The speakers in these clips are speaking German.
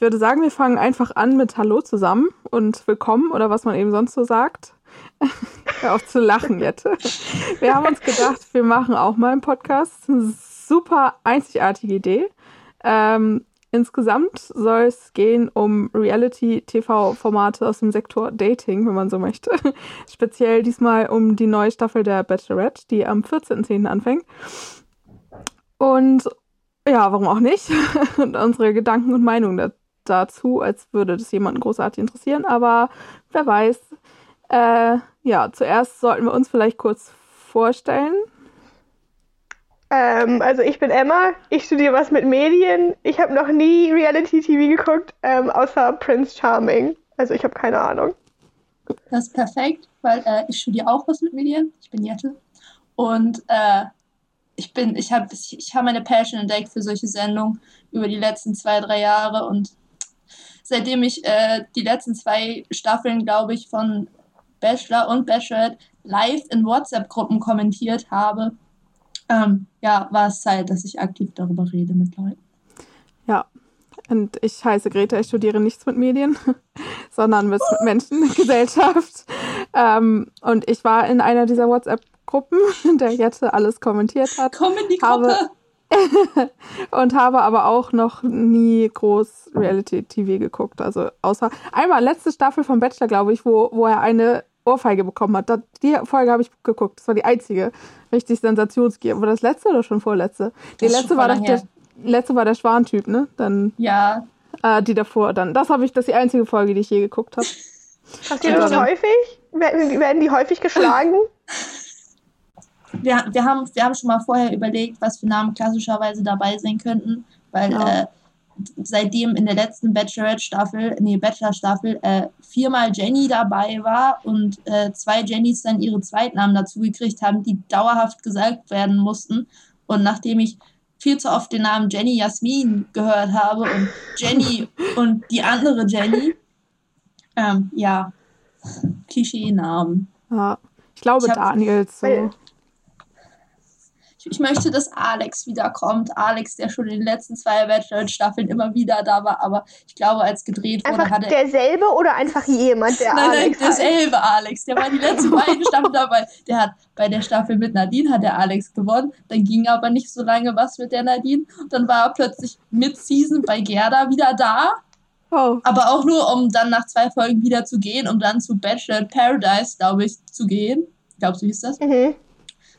Ich würde sagen, wir fangen einfach an mit Hallo zusammen und Willkommen oder was man eben sonst so sagt. Hör auf zu lachen, Jette. Wir haben uns gedacht, wir machen auch mal einen Podcast. Super einzigartige Idee. Ähm, insgesamt soll es gehen um Reality-TV-Formate aus dem Sektor Dating, wenn man so möchte. Speziell diesmal um die neue Staffel der Bachelorette, die am 14.10. anfängt. Und ja, warum auch nicht? und unsere Gedanken und Meinungen dazu, als würde das jemanden großartig interessieren. Aber wer weiß. Äh, ja, zuerst sollten wir uns vielleicht kurz vorstellen. Ähm, also ich bin Emma, ich studiere was mit Medien. Ich habe noch nie Reality-TV geguckt, ähm, außer Prince Charming. Also ich habe keine Ahnung. Das ist perfekt, weil äh, ich studiere auch was mit Medien. Ich bin Jette. Und äh, ich bin, ich habe ich, ich hab meine Passion entdeckt für solche Sendungen über die letzten zwei, drei Jahre und seitdem ich äh, die letzten zwei Staffeln, glaube ich, von Bachelor und Bachelorette live in WhatsApp-Gruppen kommentiert habe, ähm, ja, war es Zeit, dass ich aktiv darüber rede mit Leuten. Ja, und ich heiße Greta, ich studiere nichts mit Medien, sondern mit Menschengesellschaft. Ähm, und ich war in einer dieser WhatsApp-Gruppen, in der Jette alles kommentiert hat. Komm in die Gruppe! Habe und habe aber auch noch nie groß Reality-TV geguckt. Also außer einmal letzte Staffel vom Bachelor, glaube ich, wo, wo er eine Ohrfeige bekommen hat. die Folge habe ich geguckt. Das war die einzige richtig sensationsgier. War das letzte oder schon vorletzte? Die letzte war, doch der, letzte war der Schwan-Typ, ne? Dann, ja. Äh, die davor dann. Das habe ich, das ist die einzige Folge, die ich je geguckt habe. Passiert das häufig? Werden die häufig geschlagen? wir, wir, haben, wir haben schon mal vorher überlegt, was für Namen klassischerweise dabei sein könnten, weil ja. äh, seitdem in der letzten Bachelorette-Staffel, nee, Bachelor-Staffel, äh, viermal Jenny dabei war und äh, zwei Jennys dann ihre Zweitnamen dazu gekriegt haben, die dauerhaft gesagt werden mussten. Und nachdem ich viel zu oft den Namen Jenny Jasmin gehört habe und Jenny und die andere Jenny, ähm, ja, Klischee-Namen. Ja, ich glaube ich Daniels so ich möchte, dass Alex wiederkommt. Alex, der schon in den letzten zwei Bachelor-Staffeln immer wieder da war, aber ich glaube, als gedreht wurde, einfach hatte. Derselbe oder einfach jemand, der nein, Alex? Nein, derselbe heißt? Alex. Der war die letzten beiden Staffeln dabei. Der hat bei der Staffel mit Nadine hat der Alex gewonnen. Dann ging aber nicht so lange was mit der Nadine. Und dann war er plötzlich mit Season bei Gerda wieder da. Oh. Aber auch nur, um dann nach zwei Folgen wieder zu gehen, um dann zu Bachelor Paradise, glaube ich, zu gehen. Glaubst du, hieß das? Mhm.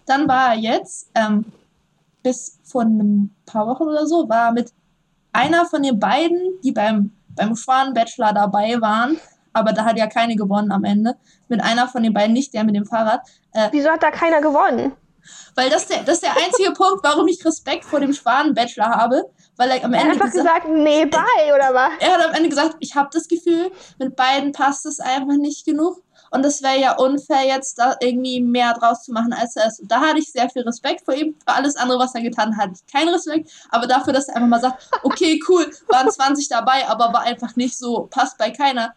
Dann war er jetzt, ähm, bis vor ein paar Wochen oder so, war er mit einer von den beiden, die beim, beim Schwan-Bachelor dabei waren, aber da hat ja keine gewonnen am Ende, mit einer von den beiden nicht, der mit dem Fahrrad. Äh, Wieso hat da keiner gewonnen? Weil das, der, das ist der einzige Punkt, warum ich Respekt vor dem Schwan-Bachelor habe. Weil er am Ende. Er hat einfach gesagt, gesagt nee, bye, oder was? Er hat am Ende gesagt, ich habe das Gefühl, mit beiden passt es einfach nicht genug. Und es wäre ja unfair, jetzt da irgendwie mehr draus zu machen, als er ist. Und da hatte ich sehr viel Respekt vor ihm. Für alles andere, was er getan hat, hatte ich keinen Respekt. Aber dafür, dass er einfach mal sagt, okay, cool, waren 20 dabei, aber war einfach nicht so, passt bei keiner,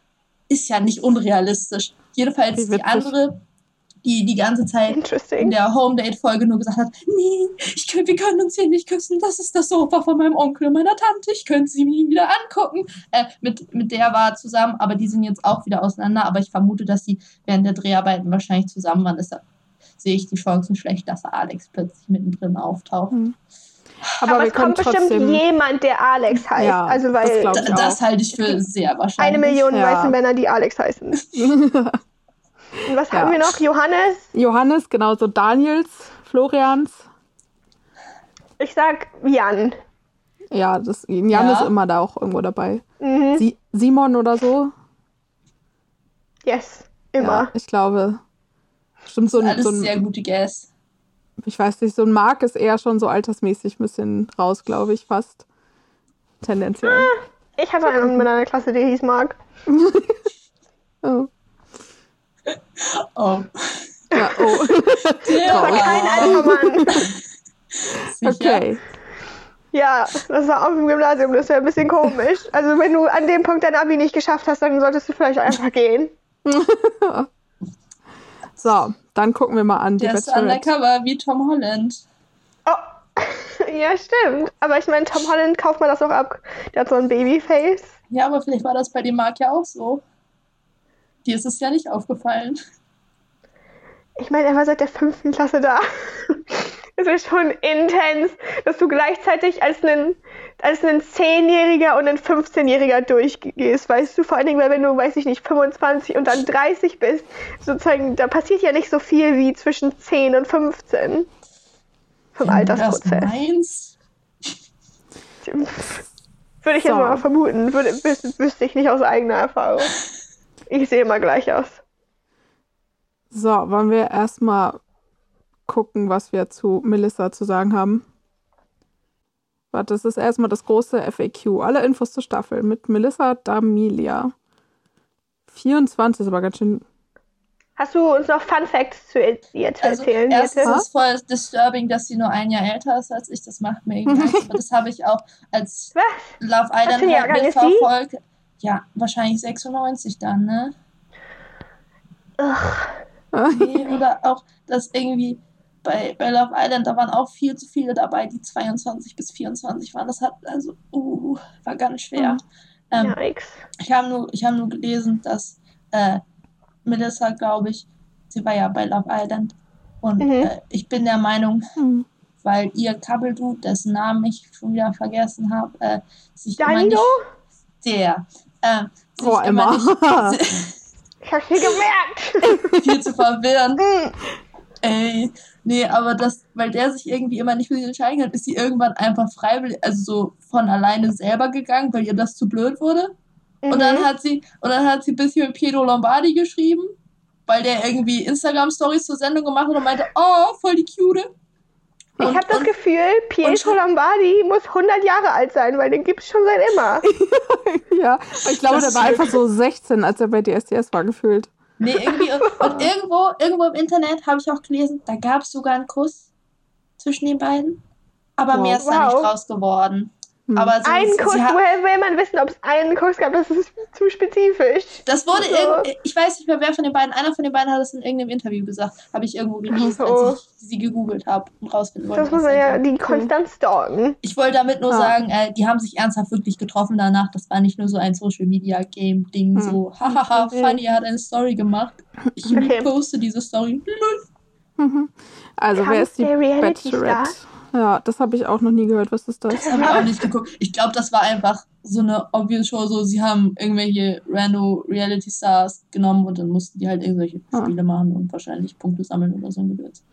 ist ja nicht unrealistisch. Jedenfalls die andere die die ganze Zeit in der Home Date Folge nur gesagt hat, nee, ich könnt, wir können uns hier nicht küssen, das ist das Sofa von meinem Onkel und meiner Tante, ich könnte sie mir nie wieder angucken. Äh, mit, mit der war zusammen, aber die sind jetzt auch wieder auseinander, aber ich vermute, dass sie während der Dreharbeiten wahrscheinlich zusammen waren, deshalb sehe ich die Chancen schlecht, dass Alex plötzlich mittendrin auftaucht. Mhm. Aber, aber es kommt bestimmt jemand, der Alex heißt. Ja, also weil das, das halte ich für sehr wahrscheinlich. Eine Million ja. weiße Männer, die Alex heißen. Und was ja. haben wir noch? Johannes? Johannes, genau so Daniels, Florians. Ich sag Jan. Ja, das, Jan ja. ist immer da auch irgendwo dabei. Mhm. Si Simon oder so. Yes, immer. Ja, ich glaube. Stimmt so ein, Alles so ein, sehr gute Guess. Ich weiß nicht, so ein Mark ist eher schon so altersmäßig ein bisschen raus, glaube ich, fast. Tendenziell. Ah, ich hatte einen in meiner Klasse, der hieß Mark. oh. Oh. Ja, oh. Der war kein alter Mann. Okay. Ja, das war auch im Gymnasium, das wäre ein bisschen komisch. Also wenn du an dem Punkt dein Abi nicht geschafft hast, dann solltest du vielleicht einfach gehen. so, dann gucken wir mal an. Die Der ist undercover wie Tom Holland. Oh. Ja, stimmt. Aber ich meine, Tom Holland kauft man das auch ab. Der hat so ein Babyface. Ja, aber vielleicht war das bei dem Mark ja auch so. Dir ist es ja nicht aufgefallen. Ich meine, er war seit der fünften Klasse da. Es ist schon intens, dass du gleichzeitig als ein, als ein 10-Jähriger und ein 15-Jähriger durchgehst, weißt du? Vor allen Dingen, weil wenn du, weiß ich nicht, 25 und dann 30 bist, sozusagen, da passiert ja nicht so viel wie zwischen 10 und 15 vom Wenn du das Altersprozess. meinst. Würde ich jetzt So. mal vermuten. Würde, wüsste ich nicht aus eigener Erfahrung. Ich sehe immer gleich aus. So, wollen wir erstmal gucken, was wir zu Melissa zu sagen haben? Warte, das ist erstmal das große FAQ. Alle Infos zur Staffel mit Melissa D'Amelia. 24 ist aber ganz schön. Hast du uns noch Fun Facts zu ihr zu Also erzählen? erstens ist es voll disturbing, dass sie nur ein Jahr älter ist als ich. Das macht mir irgendwie Angst. Das habe ich auch als Was? Love Island halt mitverfolgt. Ja, wahrscheinlich 96 dann, ne? Ugh. Nee, oder auch, dass irgendwie bei, bei Love Island, da waren auch viel zu viele dabei, die 22 bis 24 waren. Das hat, also, uh, war ganz schwer. Ähm, Yikes. Ich habe nur, ich hab nur gelesen, dass äh, Melissa, glaube ich, sie war ja bei Love Island. Und Mhm. äh, ich bin der Meinung, Hm. weil ihr Dude, dessen Namen ich schon wieder vergessen habe, äh, sich immer Danilo? Der, äh, sich Oh, immer nicht Ich hab's mir gemerkt. viel zu verwirren. Hm. Ey, nee, aber das, weil der sich irgendwie immer nicht für sie entscheiden kann, ist sie irgendwann einfach freiwillig, also so von alleine selber gegangen, weil ihr das zu blöd wurde. Und dann Mhm. hat sie, und dann hat sie ein bisschen mit Pietro Lombardi geschrieben, weil der irgendwie Instagram-Stories zur Sendung gemacht hat und meinte, oh, voll die Cute. Ich habe das und- Gefühl, Pietro und- Lombardi muss 100 Jahre alt sein, weil den gibt's schon seit immer. ja, ich glaube, Das der war einfach so 16, als er bei DSDS war gefühlt. Nee, irgendwie, und, irgendwo, irgendwo im Internet habe ich auch gelesen, da gab es sogar einen Kuss zwischen den beiden. Aber Wow. mehr ist da Wow. nicht raus geworden. Hm. Aber sie, Einen Kuss, hat, woher will man wissen, ob es einen Kuss gab? Das ist zu spezifisch. Das wurde So. irgend, ich weiß nicht mehr, wer von den beiden, einer von den beiden hat es in irgendeinem Interview gesagt, habe ich irgendwo gelesen, So. als ich sie gegoogelt habe und rausfinden wollte. Das muss was man ja die konstant stalken. Ich wollte damit nur Ah. sagen, äh, die haben sich ernsthaft wirklich getroffen danach. Das war nicht nur so ein Social Media Game Ding, Hm. so hahaha, Mhm. Funny er hat eine Story gemacht. Ich Okay. poste diese Story. Mhm. Also, wer Kampf ist die Bachelorette? Ja, das habe ich auch noch nie gehört. Was ist das? Das habe ich auch nicht geguckt. Ich glaube, das war einfach so eine obvious Show. So, sie haben irgendwelche random Reality Stars genommen und dann mussten die halt irgendwelche Ah. Spiele machen und wahrscheinlich Punkte sammeln oder so ein Gedöns.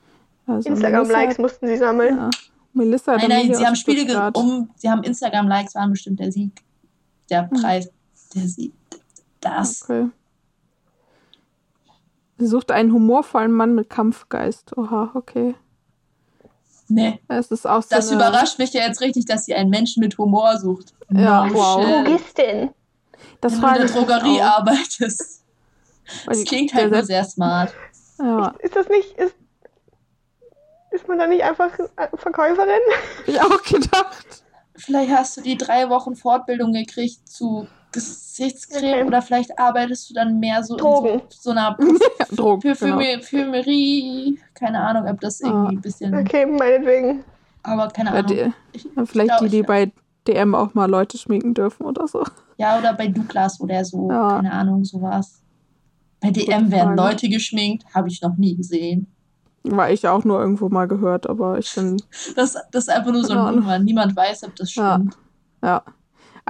Also, Instagram-Likes mussten sie sammeln. Ja. Melissa Nein, nein, sie haben Spiele ge um, sie haben Instagram-Likes, waren bestimmt der Sieg. Der Hm. Preis. Der Sieg. Das. Okay. Sie sucht einen humorvollen Mann mit Kampfgeist. Oha, okay. Nee. Es ist auch so Das eine, überrascht mich ja jetzt richtig, dass sie einen Menschen mit Humor sucht. Ja, No wow. shit. Drogistin. Das Wenn du in ich der Drogerie auch. arbeitest. Das klingt halt nur sehr smart. Ja, Ist das nicht. Ist, ist man da nicht einfach Verkäuferin? hab ich auch gedacht. Vielleicht hast du die drei Wochen Fortbildung gekriegt zu Gesichtscreme oder vielleicht arbeitest du dann mehr so Drogen. in so, so einer Ja, Drogen. Genau. Parfüme- Parfümerie. Keine Ahnung, ob das irgendwie ein bisschen. Okay, meinetwegen. Aber keine Ja, Ahnung. die, Ich, vielleicht glaub, die, die bei DM auch mal Leute schminken dürfen oder so. Ja, oder bei Douglas oder so. Ja. Keine Ahnung, sowas. Bei DM Gute werden Frage. Leute geschminkt, habe ich noch nie gesehen. War ich auch nur irgendwo mal gehört, aber ich bin, Das, das ist einfach nur so ein. Rumor. Niemand weiß, ob das Ja. stimmt. ja.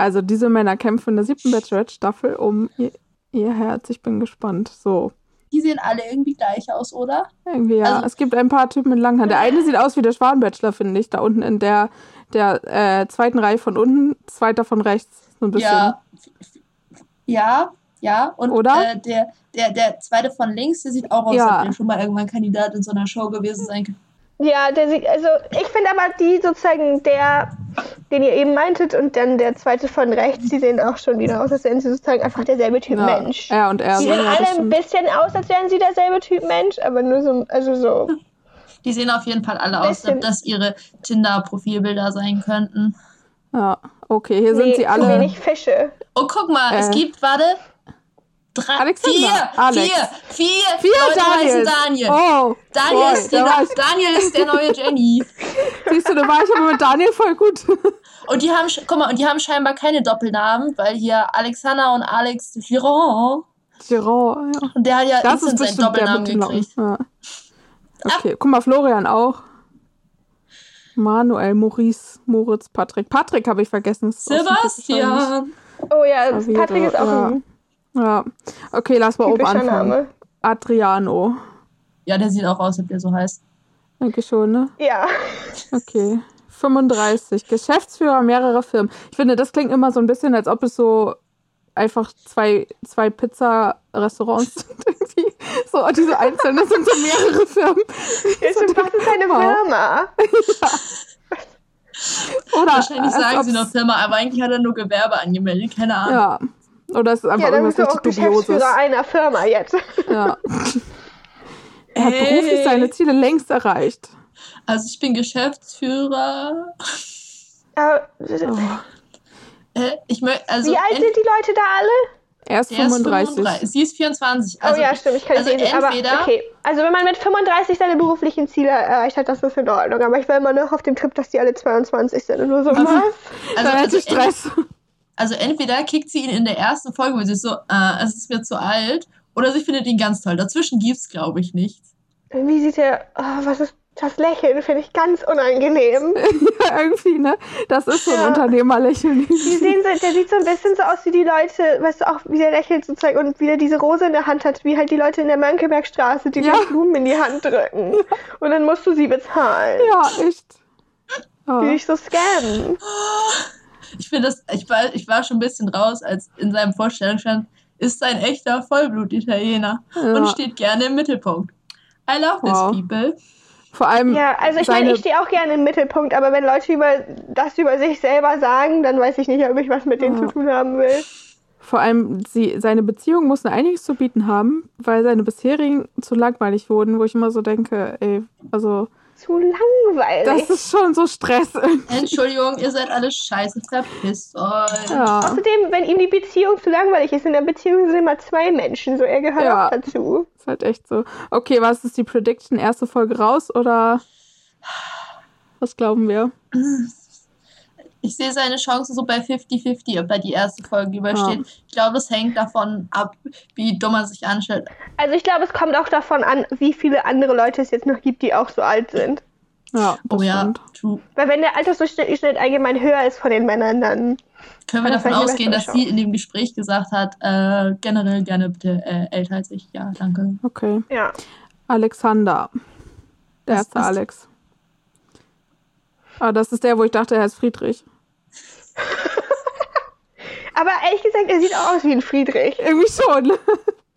Also diese Männer kämpfen in der siebten Bachelorette-Staffel um ihr, ihr Herz. Ich bin gespannt. So. Die sehen alle irgendwie gleich aus, oder? Irgendwie, ja. Also- es gibt ein paar Typen mit langen Haaren. Der eine sieht aus wie der Schwan-Bachelor, finde ich. Da unten in der, der äh, zweiten Reihe von unten, zweiter von rechts. So ein bisschen. Ja. Ja, ja. Und Oder? Äh, der, der, der zweite von links, der sieht auch aus, Ja. als wäre schon mal irgendwann Kandidat in so einer Show gewesen sein könnte. Ja, der sieht, also ich finde aber die sozusagen der, den ihr eben meintet und dann der zweite von rechts, die sehen auch schon wieder aus, als wären sie sozusagen einfach derselbe Typ ja. Mensch. Er und er. Die sehen alle ein bisschen aus, als wären sie derselbe Typ Mensch, aber nur so, also so. Die sehen auf jeden Fall alle aus, ob das ihre Tinder-Profilbilder sein könnten. Ja, okay, hier sind nee, sie zu alle. wenig Fische. Oh, guck mal, es Äh. gibt, warte, Drei, Alexander, vier, Alex. vier, vier, Vier Leute heißen Daniels. Daniel. Oh, Daniel, boy, ist ich, Daniel ist der neue Jenny. siehst du, da war ich aber mit Daniel voll gut. Und die haben, guck mal, und die haben scheinbar keine Doppelnamen, weil hier Alexander und Alex Giron, Girard, ja. und der hat ja Das ist instant seinen Doppelnamen gekriegt. Ja. Okay, guck mal, Florian auch. Manuel, Maurice, Moritz, Patrick. Patrick habe ich vergessen. Sebastian. Oh ja, Patrick ist auch ja. ein Ja. Okay, lass mal oben anfangen. Name. Adriano. Ja, der sieht auch aus, ob der so heißt. Denke schon, ne? Ja. Okay. 35. Geschäftsführer mehrerer Firmen. Ich finde, das klingt immer so ein bisschen, als ob es so einfach zwei, zwei Pizza-Restaurants sind. Irgendwie. So, diese einzelnen sind so mehrere Firmen. Jetzt, was ist eine Wow. Firma? Oder Wahrscheinlich sagen sie noch Firma, aber eigentlich hat er nur Gewerbe angemeldet, keine Ahnung. Ja. Oder es ist einfach Ja, irgendwas auch richtig Dubioses. Geschäftsführer einer Firma jetzt. Ja. Er hat beruflich seine Ziele längst erreicht. Also ich bin Geschäftsführer. Aber, Oh. Äh, ich mö also wie alt sind die Leute da alle? Er ist der ist 35. 35. Sie ist 24. Also oh ja, stimmt, ich kann also es lesen. Aber entweder- okay, also wenn man mit 35 seine beruflichen Ziele erreicht hat, das ist in Ordnung. Aber ich war immer noch auf dem Trip, dass die alle 22 sind. Und nur so, was? Also, also, ent- Stress. also entweder kickt sie ihn in der ersten Folge, wo sie ist so, äh, es ist mir zu alt, oder sie findet ihn ganz toll. Dazwischen gibt's, glaube ich, nichts. Wie sieht der, oh, was ist das Lächeln? Finde ich ganz unangenehm. Ja, irgendwie, ne? Das ist so ein Ja. Unternehmerlächeln. Die sehen so, der sieht so ein bisschen so aus wie die Leute, weißt du, auch wie der lächelt sozusagen und wieder diese Rose in der Hand hat, wie halt die Leute in der Mönckebergstraße, die Ja. Blumen in die Hand drücken. Und dann musst du sie bezahlen. Ja, echt. Die Ja. dich so scammen. Ich finde das, ich war, ich war schon ein bisschen raus, als in seinem Vorstellung stand, ist ein echter Vollblut-Italiener Ja. und steht gerne im Mittelpunkt. I love Wow. this people. Vor allem, Ja, also ich seine, meine, ich stehe auch gerne im Mittelpunkt, aber wenn Leute über das über sich selber sagen, dann weiß ich nicht, ob ich was mit denen Ja. zu tun haben will. vor allem sie, seine Beziehungen mussten einiges zu bieten haben, weil seine bisherigen zu langweilig wurden, wo ich immer so denke, ey, also, Zu langweilig. das ist schon so Stress. Entschuldigung, ihr seid alle scheiße, verpisst euch. Ja. Außerdem, wenn ihm die Beziehung zu langweilig ist, in der Beziehung sind immer zwei Menschen, so er gehört Ja. auch dazu. Ist halt echt so. Okay, was ist die Prediction? Erste Folge raus oder was glauben wir? Ich sehe seine Chancen so bei 50-50, ob er die erste Folge übersteht. Ich glaube, es hängt davon ab, wie dumm er sich anstellt. Also ich glaube, es kommt auch davon an, wie viele andere Leute es jetzt noch gibt, die auch so alt sind. Ja, das Oh ja, stimmt. true. Weil wenn der Altersdurchschnitt allgemein höher ist von den Männern, dann Können wir davon ausgehen, dass sie in dem Gespräch gesagt hat, äh, generell gerne bitte äh, älter als ich. Ja, danke. Okay. ja. Alexander. Der erste Alex. Ah, das ist der, wo ich dachte, er heißt Friedrich. Aber ehrlich gesagt, er sieht auch aus wie ein Friedrich. Irgendwie schon.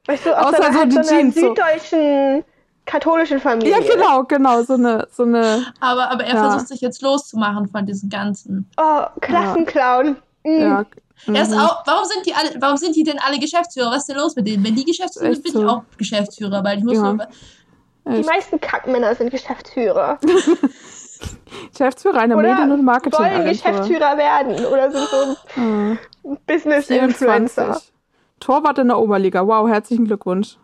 Weißt du, aus Außer so, einer, so die so einer süddeutschen katholischen Familie. ja, genau, genau. So eine, so eine, Aber, aber er Ja. versucht sich jetzt loszumachen von diesem Ganzen. Oh, Klassenclown. Mhm. ja. Er ist mhm. auch, warum sind die alle, warum sind die denn alle Geschäftsführer? Was ist denn los mit denen? Wenn die Geschäftsführer sind, bin ich so. auch Geschäftsführer, weil ich muss Ja. nur, Die meisten Kackmänner sind Geschäftsführer. Geschäftsführer einer Oder Medien- und wollen Marketingagentur. Geschäftsführer werden. Oder sind so Ah, Business-Influencer. 24. Torwart in der Oberliga. Wow, herzlichen Glückwunsch.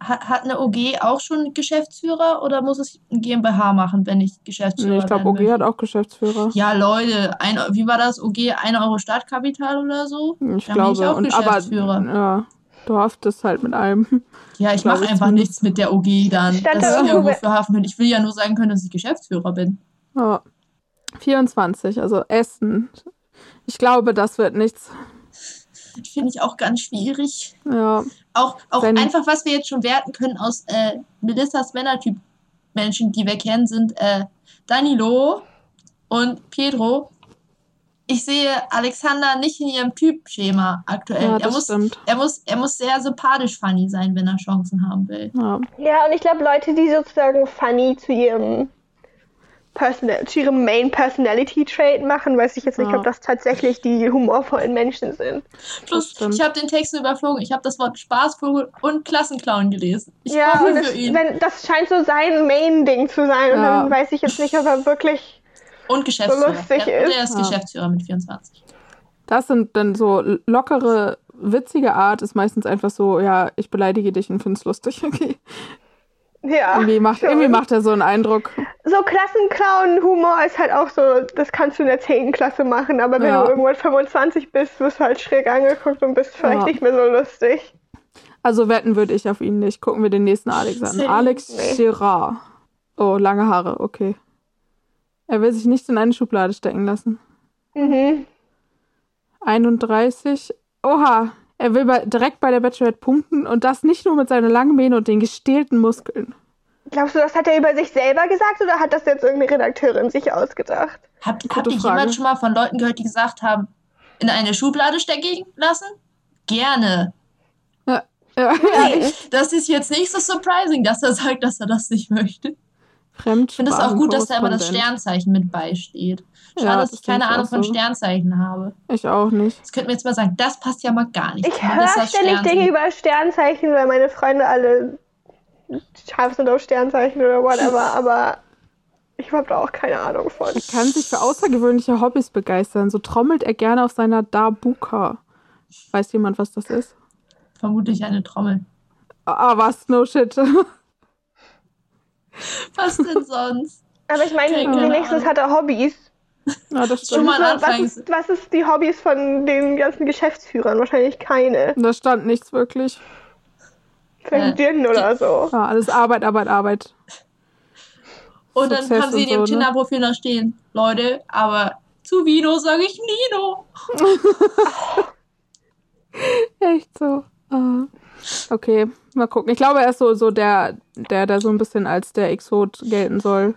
hat, hat eine OG auch schon Geschäftsführer oder muss es ein GmbH machen, wenn ich Geschäftsführer Nee, ich glaube, OG hat auch Geschäftsführer. Ja, Leute, ein, wie war das? OG 1 Euro Startkapital oder so? Ich Da bin ich glaube. auch Und aber Geschäftsführer. ja, du haftest halt mit allem. Ja, ich mache einfach nichts mit der OG dann, Stand dass da ich irgendwo für. Ich will ja nur sagen können, dass ich Geschäftsführer bin. Ja. 24, also Essen. Ich glaube, das wird nichts. Finde ich auch ganz schwierig. Ja. Auch, auch Wenn- einfach, was wir jetzt schon werten können aus äh, Melissas Männertyp Menschen, die wir kennen, sind äh, Danilo und Pedro. Ich sehe Alexander nicht in ihrem Typschema aktuell. Ja, er, das muss, stimmt. er, muss, er muss sehr sympathisch funny sein, wenn er Chancen haben will. Ja. Ja, und ich glaube, Leute, die sozusagen funny zu ihrem Personal, zu ihrem Main Personality Trait machen, weiß ich jetzt nicht, Ja. ob das tatsächlich die humorvollen Menschen sind. Plus, ich habe den Text überflogen. Ich habe das Wort Spaßvogel und Klassenclown gelesen. Ich ja, hoffe und für das, ihn. wenn, das scheint so sein Main-Ding zu sein. Und Ja. dann weiß ich jetzt nicht, ob er wirklich. Und Geschäftsführer. lustig er, und ist. er ist Ja. Geschäftsführer mit 24. Das sind dann so lockere witzige Art ist meistens einfach so, ja, ich beleidige dich und find's lustig. Okay. Ja. Irgendwie macht, irgendwie macht er so einen Eindruck. So Klassenclown-Humor ist halt auch so, das kannst du in der 10. Klasse machen, aber wenn Ja. du irgendwann 25 bist, wirst du halt schräg angeguckt und bist vielleicht Ja. nicht mehr so lustig. Also wetten würde ich auf ihn nicht. Gucken wir den nächsten Alex an. Alex Nee. Girard. Oh, lange Haare, okay. Er will sich nicht in eine Schublade stecken lassen. Mhm. 31. Oha, er will bei, direkt bei der Bachelorette punkten und das nicht nur mit seiner langen Mähne und den gestählten Muskeln. Glaubst du, das hat er über sich selber gesagt oder hat das jetzt irgendeine Redakteurin sich ausgedacht? Habt, habt ihr jemand schon mal von Leuten gehört, die gesagt haben, in eine Schublade stecken lassen? Gerne. Ja, ja. Das ist jetzt nicht so surprising, dass er sagt, dass er das nicht möchte. Fremd Ich finde es auch gut, dass da immer das Sternzeichen mit beisteht. Schade, Ja, dass das ich keine Ahnung auch von so. Sternzeichen habe. Ich auch nicht. Das könnte mir jetzt mal sagen, das passt ja mal gar nicht. Ich höre ständig. Dinge über Sternzeichen, weil meine Freunde alle scharf sind auf Sternzeichen oder whatever, aber ich habe da auch keine Ahnung von. Er kann sich für außergewöhnliche Hobbys begeistern. So trommelt er gerne auf seiner Darbuka. Weiß jemand, was das ist? Vermutlich eine Trommel. Ah, was? No shit. Was denn sonst? Aber ich meine, wenigstens hat er Hobbys. Ja, das Schon stimmt. mal ein So, was, ist, was ist die Hobbys von den ganzen Geschäftsführern? Wahrscheinlich keine. Da stand nichts wirklich. Gin oder so. Ja, alles Arbeit, Arbeit, Arbeit. Und dann Success haben sie in ihrem so, ne? Tinder-Profil noch stehen, Leute, aber zu Vino sage ich Nino. Echt so. Ah. Okay, mal gucken. Ich glaube, er ist so, so der, der, der so ein bisschen als der Exot gelten soll.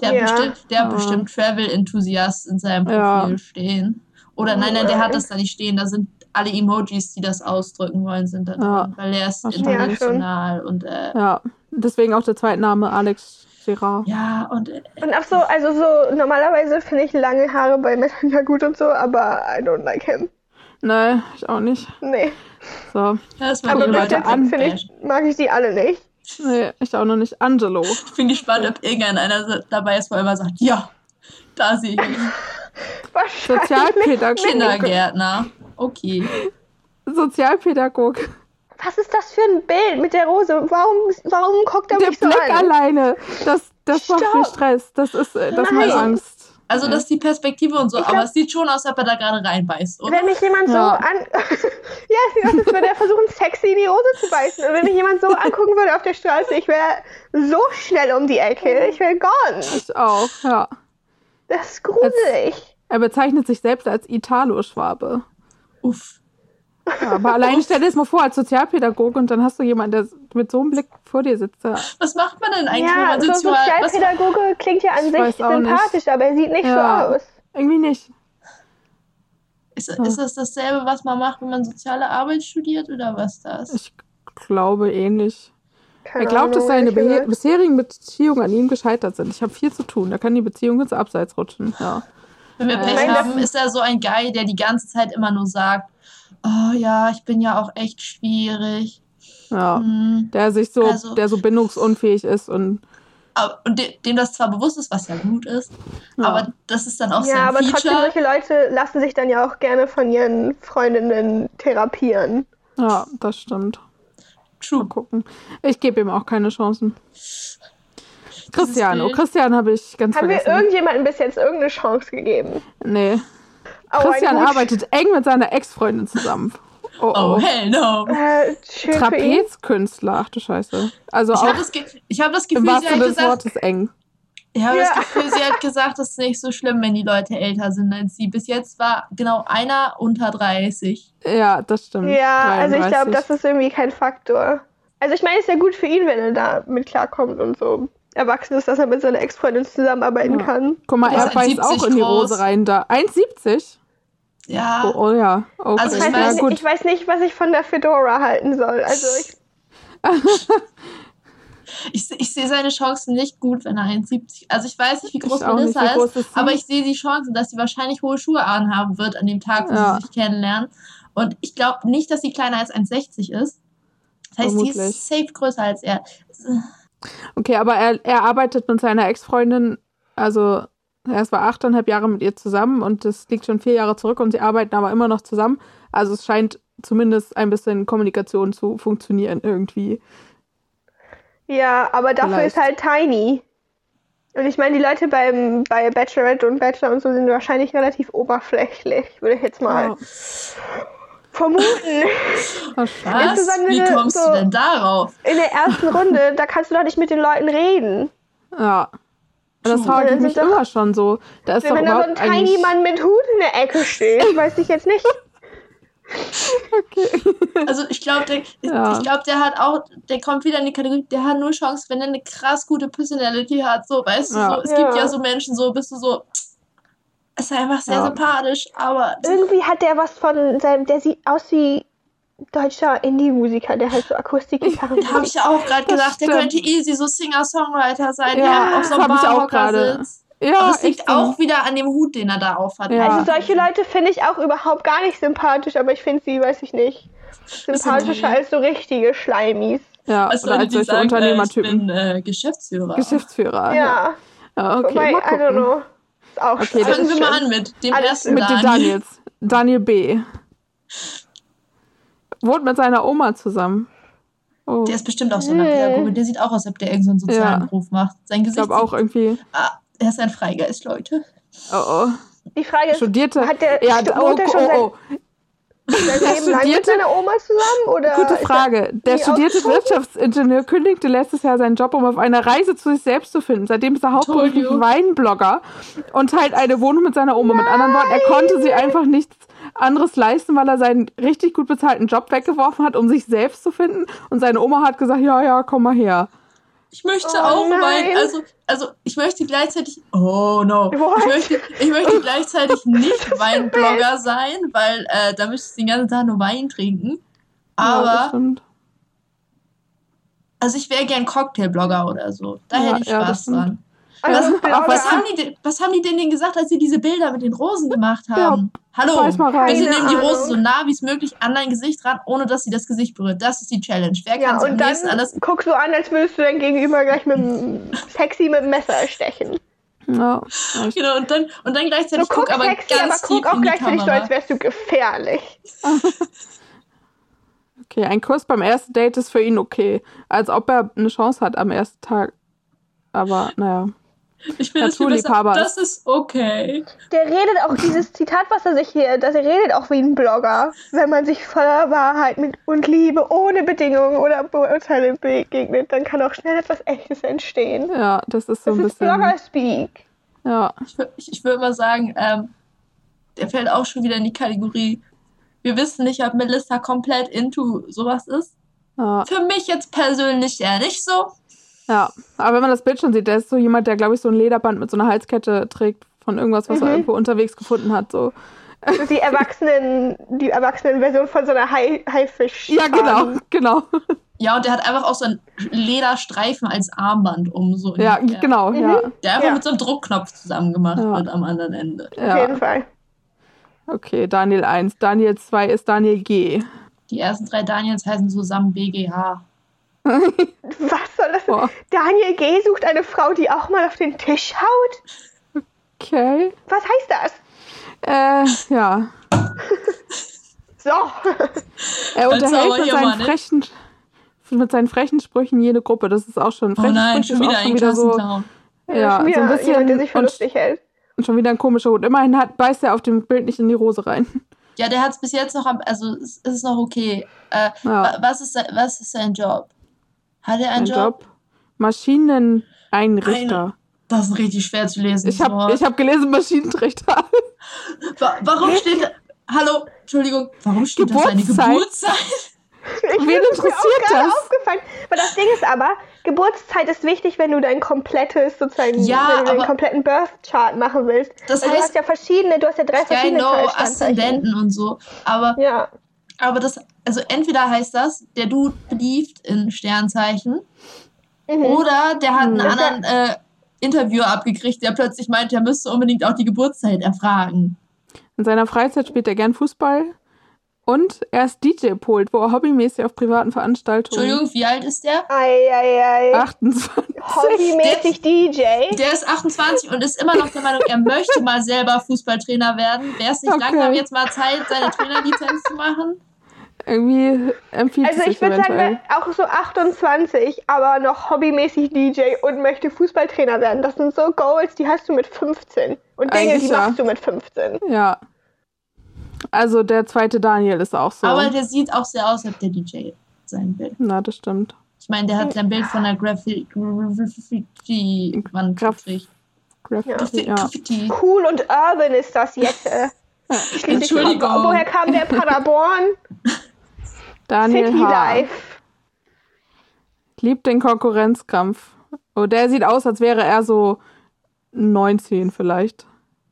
Der Ja. bestimmt, der hat Ah. bestimmt Travel-Enthusiast in seinem Ja. Profil stehen. Oder nein, nein, der hat das da nicht stehen. Da sind alle Emojis, die das ausdrücken wollen, sind da drin. Ja. Weil er ist international und äh, Ja, deswegen auch der Zweitname Alex Girard. ja, und äh, Und ach so, also so, normalerweise finde ich lange Haare bei Männern ja gut und so, aber I don't like him. Nee, ich auch nicht. Nee. So, das Aber bis Leute jetzt an- finde ich, mag ich die alle nicht. nee, ich auch noch nicht. Angelo. Ich bin gespannt, ob irgendeiner dabei ist, wo er immer sagt, ja, da sehe ich. Wahrscheinlich. Sozialpädagoge. Kindergärtner. Okay. Sozialpädagoge. Was ist das für ein Bild mit der Rose? Warum, warum guckt er Der mich so Blick an? alleine. Das, das macht mir Stopp. Stress. Das ist, äh, das macht Angst. Also das ist die Perspektive und so, Ich aber glaub- es sieht schon aus, als ob er da gerade reinbeißt, oder? Wenn mich jemand so Ja. an. ja, es sieht aus, als würde er versuchen, sexy in die Hose zu beißen. Und wenn mich jemand so angucken würde auf der Straße, ich wäre so schnell um die Ecke. Ich wäre gone. Ich auch, ja. Das ist gruselig. Er bezeichnet sich selbst als Italo-Schwabe. Uff. Ja, aber allein stell dir das mal vor, als Sozialpädagoge und dann hast du jemanden, der mit so einem Blick vor dir sitzt. Ja, Was macht man denn eigentlich, wenn Ja, man so Sozial... Was, Sozialpädagoge klingt ja an Ich sich sympathisch, aber er sieht nicht Ja. so aus. irgendwie nicht. ist, ist das dasselbe, was man macht, wenn man soziale Arbeit studiert oder was das? Ich glaube ähnlich. Keine Er glaubt, dass seine bisherigen Beziehungen an ihm gescheitert sind. Ich habe viel zu tun. Da kann die Beziehung ins Abseits rutschen. Ja. Wenn wir Pech Nein, haben, ist er so ein Guy, der die ganze Zeit immer nur sagt, oh ja, ich bin ja auch echt schwierig. ja. Hm. Der sich so, Also- der so bindungsunfähig ist und Aber- Und de dem das zwar bewusst ist, was ja gut ist, Ja. aber das ist dann auch Ja, sein aber trotzdem, Feature. solche Leute lassen sich dann ja auch gerne von ihren Freundinnen therapieren. ja, das stimmt. True. Mal gucken. Ich gebe ihm auch keine Chancen. Cristiano. Bild. Christian habe ich ganz Haben wir vergessen. irgendjemandem bis jetzt irgendeine Chance gegeben? nee. Oh, Christian arbeitet eng mit seiner Ex-Freundin zusammen. Oh, Oh, oh. hell no. Äh. Trapezkünstler, ach du Scheiße. Also Ich auch habe das, Ge ich hab das Gefühl, sie hat gesagt, Wortes eng. ich habe Ja. das Gefühl, sie hat gesagt, es ist nicht so schlimm, wenn die Leute älter sind als sie. Bis jetzt war genau einer unter 30. Ja, das stimmt. Ja, also ich glaube, 33. das ist irgendwie kein Faktor. Also ich meine, es ist ja gut für ihn, wenn er da mit klarkommt und so erwachsen ist, dass er mit seiner Ex-Freundin zusammenarbeiten Ja. kann. Guck mal, er beißt 1,70 auch in die groß. Rose rein da. 1,70? Ja, Oh, oh ja. Okay. Also Ich ja, weiß nicht, gut. ich weiß nicht, was ich von der Fedora halten soll. Also ich, ich, ich sehe seine Chancen nicht gut, wenn er 1,70. Also ich weiß nicht, wie groß nicht. Melissa Wie groß ist, ist sie? aber ich sehe die Chancen, dass sie wahrscheinlich hohe Schuhe anhaben wird an dem Tag, wo Ja. sie sich kennenlernen. Und ich glaube nicht, dass sie kleiner als 1,60 ist. Das heißt, sie Vermutlich. ist safe größer als er. Okay, aber er, er arbeitet mit seiner Ex-Freundin, also er war achteinhalb Jahre mit ihr zusammen und das liegt schon vier Jahre zurück und sie arbeiten aber immer noch zusammen. Also es scheint zumindest ein bisschen Kommunikation zu funktionieren irgendwie. Ja, aber dafür Vielleicht. ist halt Tiny. Und ich meine, die Leute beim, bei Bachelorette und Bachelor und so sind wahrscheinlich relativ oberflächlich, würde ich jetzt mal Ja, vermuten. wahrscheinlich. Was? Wie kommst so- du denn darauf? In der ersten Runde, da kannst du doch nicht mit den Leuten reden. Ja. Das frage ich mich doch- immer schon so. Da ist doch Wenn da so ein Tiny. Mann mit Hut in der Ecke steht, weiß ich jetzt nicht. Also ich glaube, der, Ja. ich glaube, der hat auch, der kommt wieder in die Kategorie, der hat nur Chance, wenn er eine krass gute Personality hat. So, weißt Ja. du, so, es gibt Ja. ja so Menschen, so bist du so, ist einfach sehr Ja. sympathisch, aber Irgendwie hat der was von seinem, der sieht aus wie deutscher Indie-Musiker, der halt so Akustikgitarren habe ich ja auch gerade gedacht, der stimmt. könnte easy so Singer-Songwriter sein, Ja, der auf so das einem ich Barhocker gerade. sitzt. Ja, Aber es liegt auch wieder an dem Hut, den er da aufhat. Ja. Also solche Leute finde ich auch überhaupt gar nicht sympathisch, aber ich finde sie, weiß ich nicht, sympathischer als so richtige Schleimis. Ja, Als oder Leute, als die solche sagen, äh, ich Unternehmertypen. bin äh, Geschäftsführer. Geschäftsführer. Ja, ja okay, wobei, mal I don't gucken. Ist auch Okay, Fangen wir mal an mit dem Alles ersten Mit den Daniel. Daniels. Daniel B. Wohnt mit seiner Oma zusammen. Oh, Der ist bestimmt auch so ein Hm. Pädagoge. Der sieht auch aus, als ob der irgendeinen so einen sozialen Ja. Beruf macht. Sein ich Gesicht glaube auch irgendwie. ah, er ist ein Freigeist, Leute. Oh, oh. Die Frage ist, Studierte. hat der, ja, oh, wohnt schon oh, oh. Sein, Leben lang mit studierte- seiner Oma zusammen? Oder Gute Frage. Der studierte? Wirtschaftsingenieur kündigte letztes Jahr seinen Job, um auf einer Reise zu sich selbst zu finden. Seitdem ist er hauptberuflich. Weinblogger und teilt eine Wohnung mit seiner Oma. Mit anderen Worten, er konnte sie einfach nichts anderes leisten, weil er seinen richtig gut bezahlten Job weggeworfen hat, um sich selbst zu finden. Und seine Oma hat gesagt, ja, ja, komm mal her. Ich möchte Oh auch nein. Wein. Also, also ich möchte gleichzeitig. Oh no. What? Ich möchte, ich möchte gleichzeitig nicht Weinblogger sein, weil äh, da möchte ich den ganzen Tag nur Wein trinken. ja, das Aber, stimmt. also ich wäre gern Cocktailblogger oder so. Da Ja, hätte ich ja, Spaß stimmt. dran. Also, Ja, Blogger. Was haben, die, denn- was haben die denn denen gesagt, als sie diese Bilder mit den Rosen gemacht haben? Hallo, mal rein. bitte nehmen die Rose Ahnung. so nah wie es möglich an dein Gesicht ran, ohne dass sie das Gesicht berührt. Das ist die Challenge. Wer ja, kann sich am und dann nächsten an das guckst du an, als würdest du dein Gegenüber gleich mit dem sexy mit dem Messer erstechen. Ja, ich- Genau, und dann, und dann Du gleichzeitig guck guckst aber sexy, ganz aber tief guck auch gleichzeitig so, als wärst du gefährlich. okay, ein Kuss beim ersten Date ist für ihn okay. Als ob er eine Chance hat am ersten Tag. Aber naja. Ich finde es viel besser. Naturliebhaber Das ist okay. Der redet auch dieses Zitat, was er sich hier, dass er redet auch wie ein Blogger, wenn man sich voller Wahrheit mit und Liebe ohne Bedingungen oder Beurteile begegnet, dann kann auch schnell etwas Echtes entstehen. Ja, das ist so Das ein ist bisschen. Blogger-Speak. Ja, Ich, wür- ich, ich würde mal sagen, ähm, der fällt auch schon wieder in die Kategorie. Wir wissen nicht, ob Melissa komplett into sowas ist. ja, Für mich jetzt persönlich eher nicht so. Ja. Aber wenn man das Bild schon sieht, der ist so jemand, der, glaube ich, so ein Lederband mit so einer Halskette trägt von irgendwas, was er Mhm. irgendwo unterwegs gefunden hat. So. Also die Erwachsenen, die Erwachsenenversion von so einer Hai- Haifisch. Ja, genau, genau. Ja, und der hat einfach auch so einen Lederstreifen als Armband um. So Ja, ungefähr. genau, ja. Der einfach Ja. mit so einem Druckknopf zusammen gemacht Ja. wird am anderen Ende. Auf ja. jeden Fall. Okay, Daniel 1. Daniel 2 ist Daniel G. Die ersten drei Daniels heißen zusammen BGH. Was soll das? Boah. Daniel G. sucht eine Frau, die auch mal auf den Tisch haut? Okay. Was heißt das? Äh, ja. So. Er unterhält mit seinen, mal, ne? frechen, mit seinen frechen Sprüchen jede Gruppe. Das ist auch schon Oh freche nein, Sprüche schon wieder ein schon wieder so, Klassenclown. ja, Schon so wieder ein bisschen jemand, der sich für und, lustig hält. und schon wieder ein komischer Hut. Immerhin hat, beißt er auf dem Bild nicht in die Rose rein. Ja, der hat es bis jetzt noch, am, also es es ist noch okay. Äh, Ja. wa- was, ist sein, was ist sein Job? Hat er einen Ein Job? Job. Maschineneinrichter. Das ist richtig schwer zu lesen. Ich habe hab gelesen Maschinentrichter. Wa- Warum steht da, Hallo, Entschuldigung, warum steht da seine Geburtszeit. Geburtszeit? Ich Wen bin mir auch interessiert gerade das? aufgefallen. Aber das Ding ist aber, Geburtszeit ist wichtig, wenn du dein komplettes, sozusagen, Ja, wenn du deinen kompletten Birth Chart machen willst. Das du heißt- hast ja verschiedene, du hast ja drei verschiedene know. Aszendenten und so. Aber, Ja. Aber das, also entweder heißt das, der Dude beliebt in Sternzeichen, Mhm. oder der hat einen Mhm. anderen äh, Interviewer abgekriegt, der plötzlich meint, er müsste unbedingt auch die Geburtszeit erfragen. In seiner Freizeit spielt er gern Fußball Und er ist DJ-Pult, wo er hobbymäßig auf privaten Veranstaltungen. Entschuldigung, wie alt ist der? Eieiei. 28. Hobbymäßig DJ. Der ist 28 und ist immer noch der Meinung, er möchte mal selber Fußballtrainer werden. Wäre es nicht Okay. langsam jetzt mal Zeit, seine Trainerlizenz zu machen? Irgendwie empfiehlt Also es sich ich würde sagen, auch so 28, aber noch hobbymäßig DJ und möchte Fußballtrainer werden. Das sind so Goals, die hast du mit 15. Und Dinge, Eigentlich die ja. machst du mit 15. Ja. Also der zweite Daniel ist auch so. Aber der sieht auch sehr aus, als der DJ sein will. Na, das stimmt. Ich meine, der hat sein Bild von der Graffi- Graffiti-Wand Graf- gekriegt. Graffiti, Graffi- ja. Graffiti. Cool und urban ist das jetzt. äh. Entschuldigung. wo- Woher kam der Paderborn? Daniel City H. Life. Liebt den Konkurrenzkampf. Oh, der sieht aus, als wäre er so 19 vielleicht.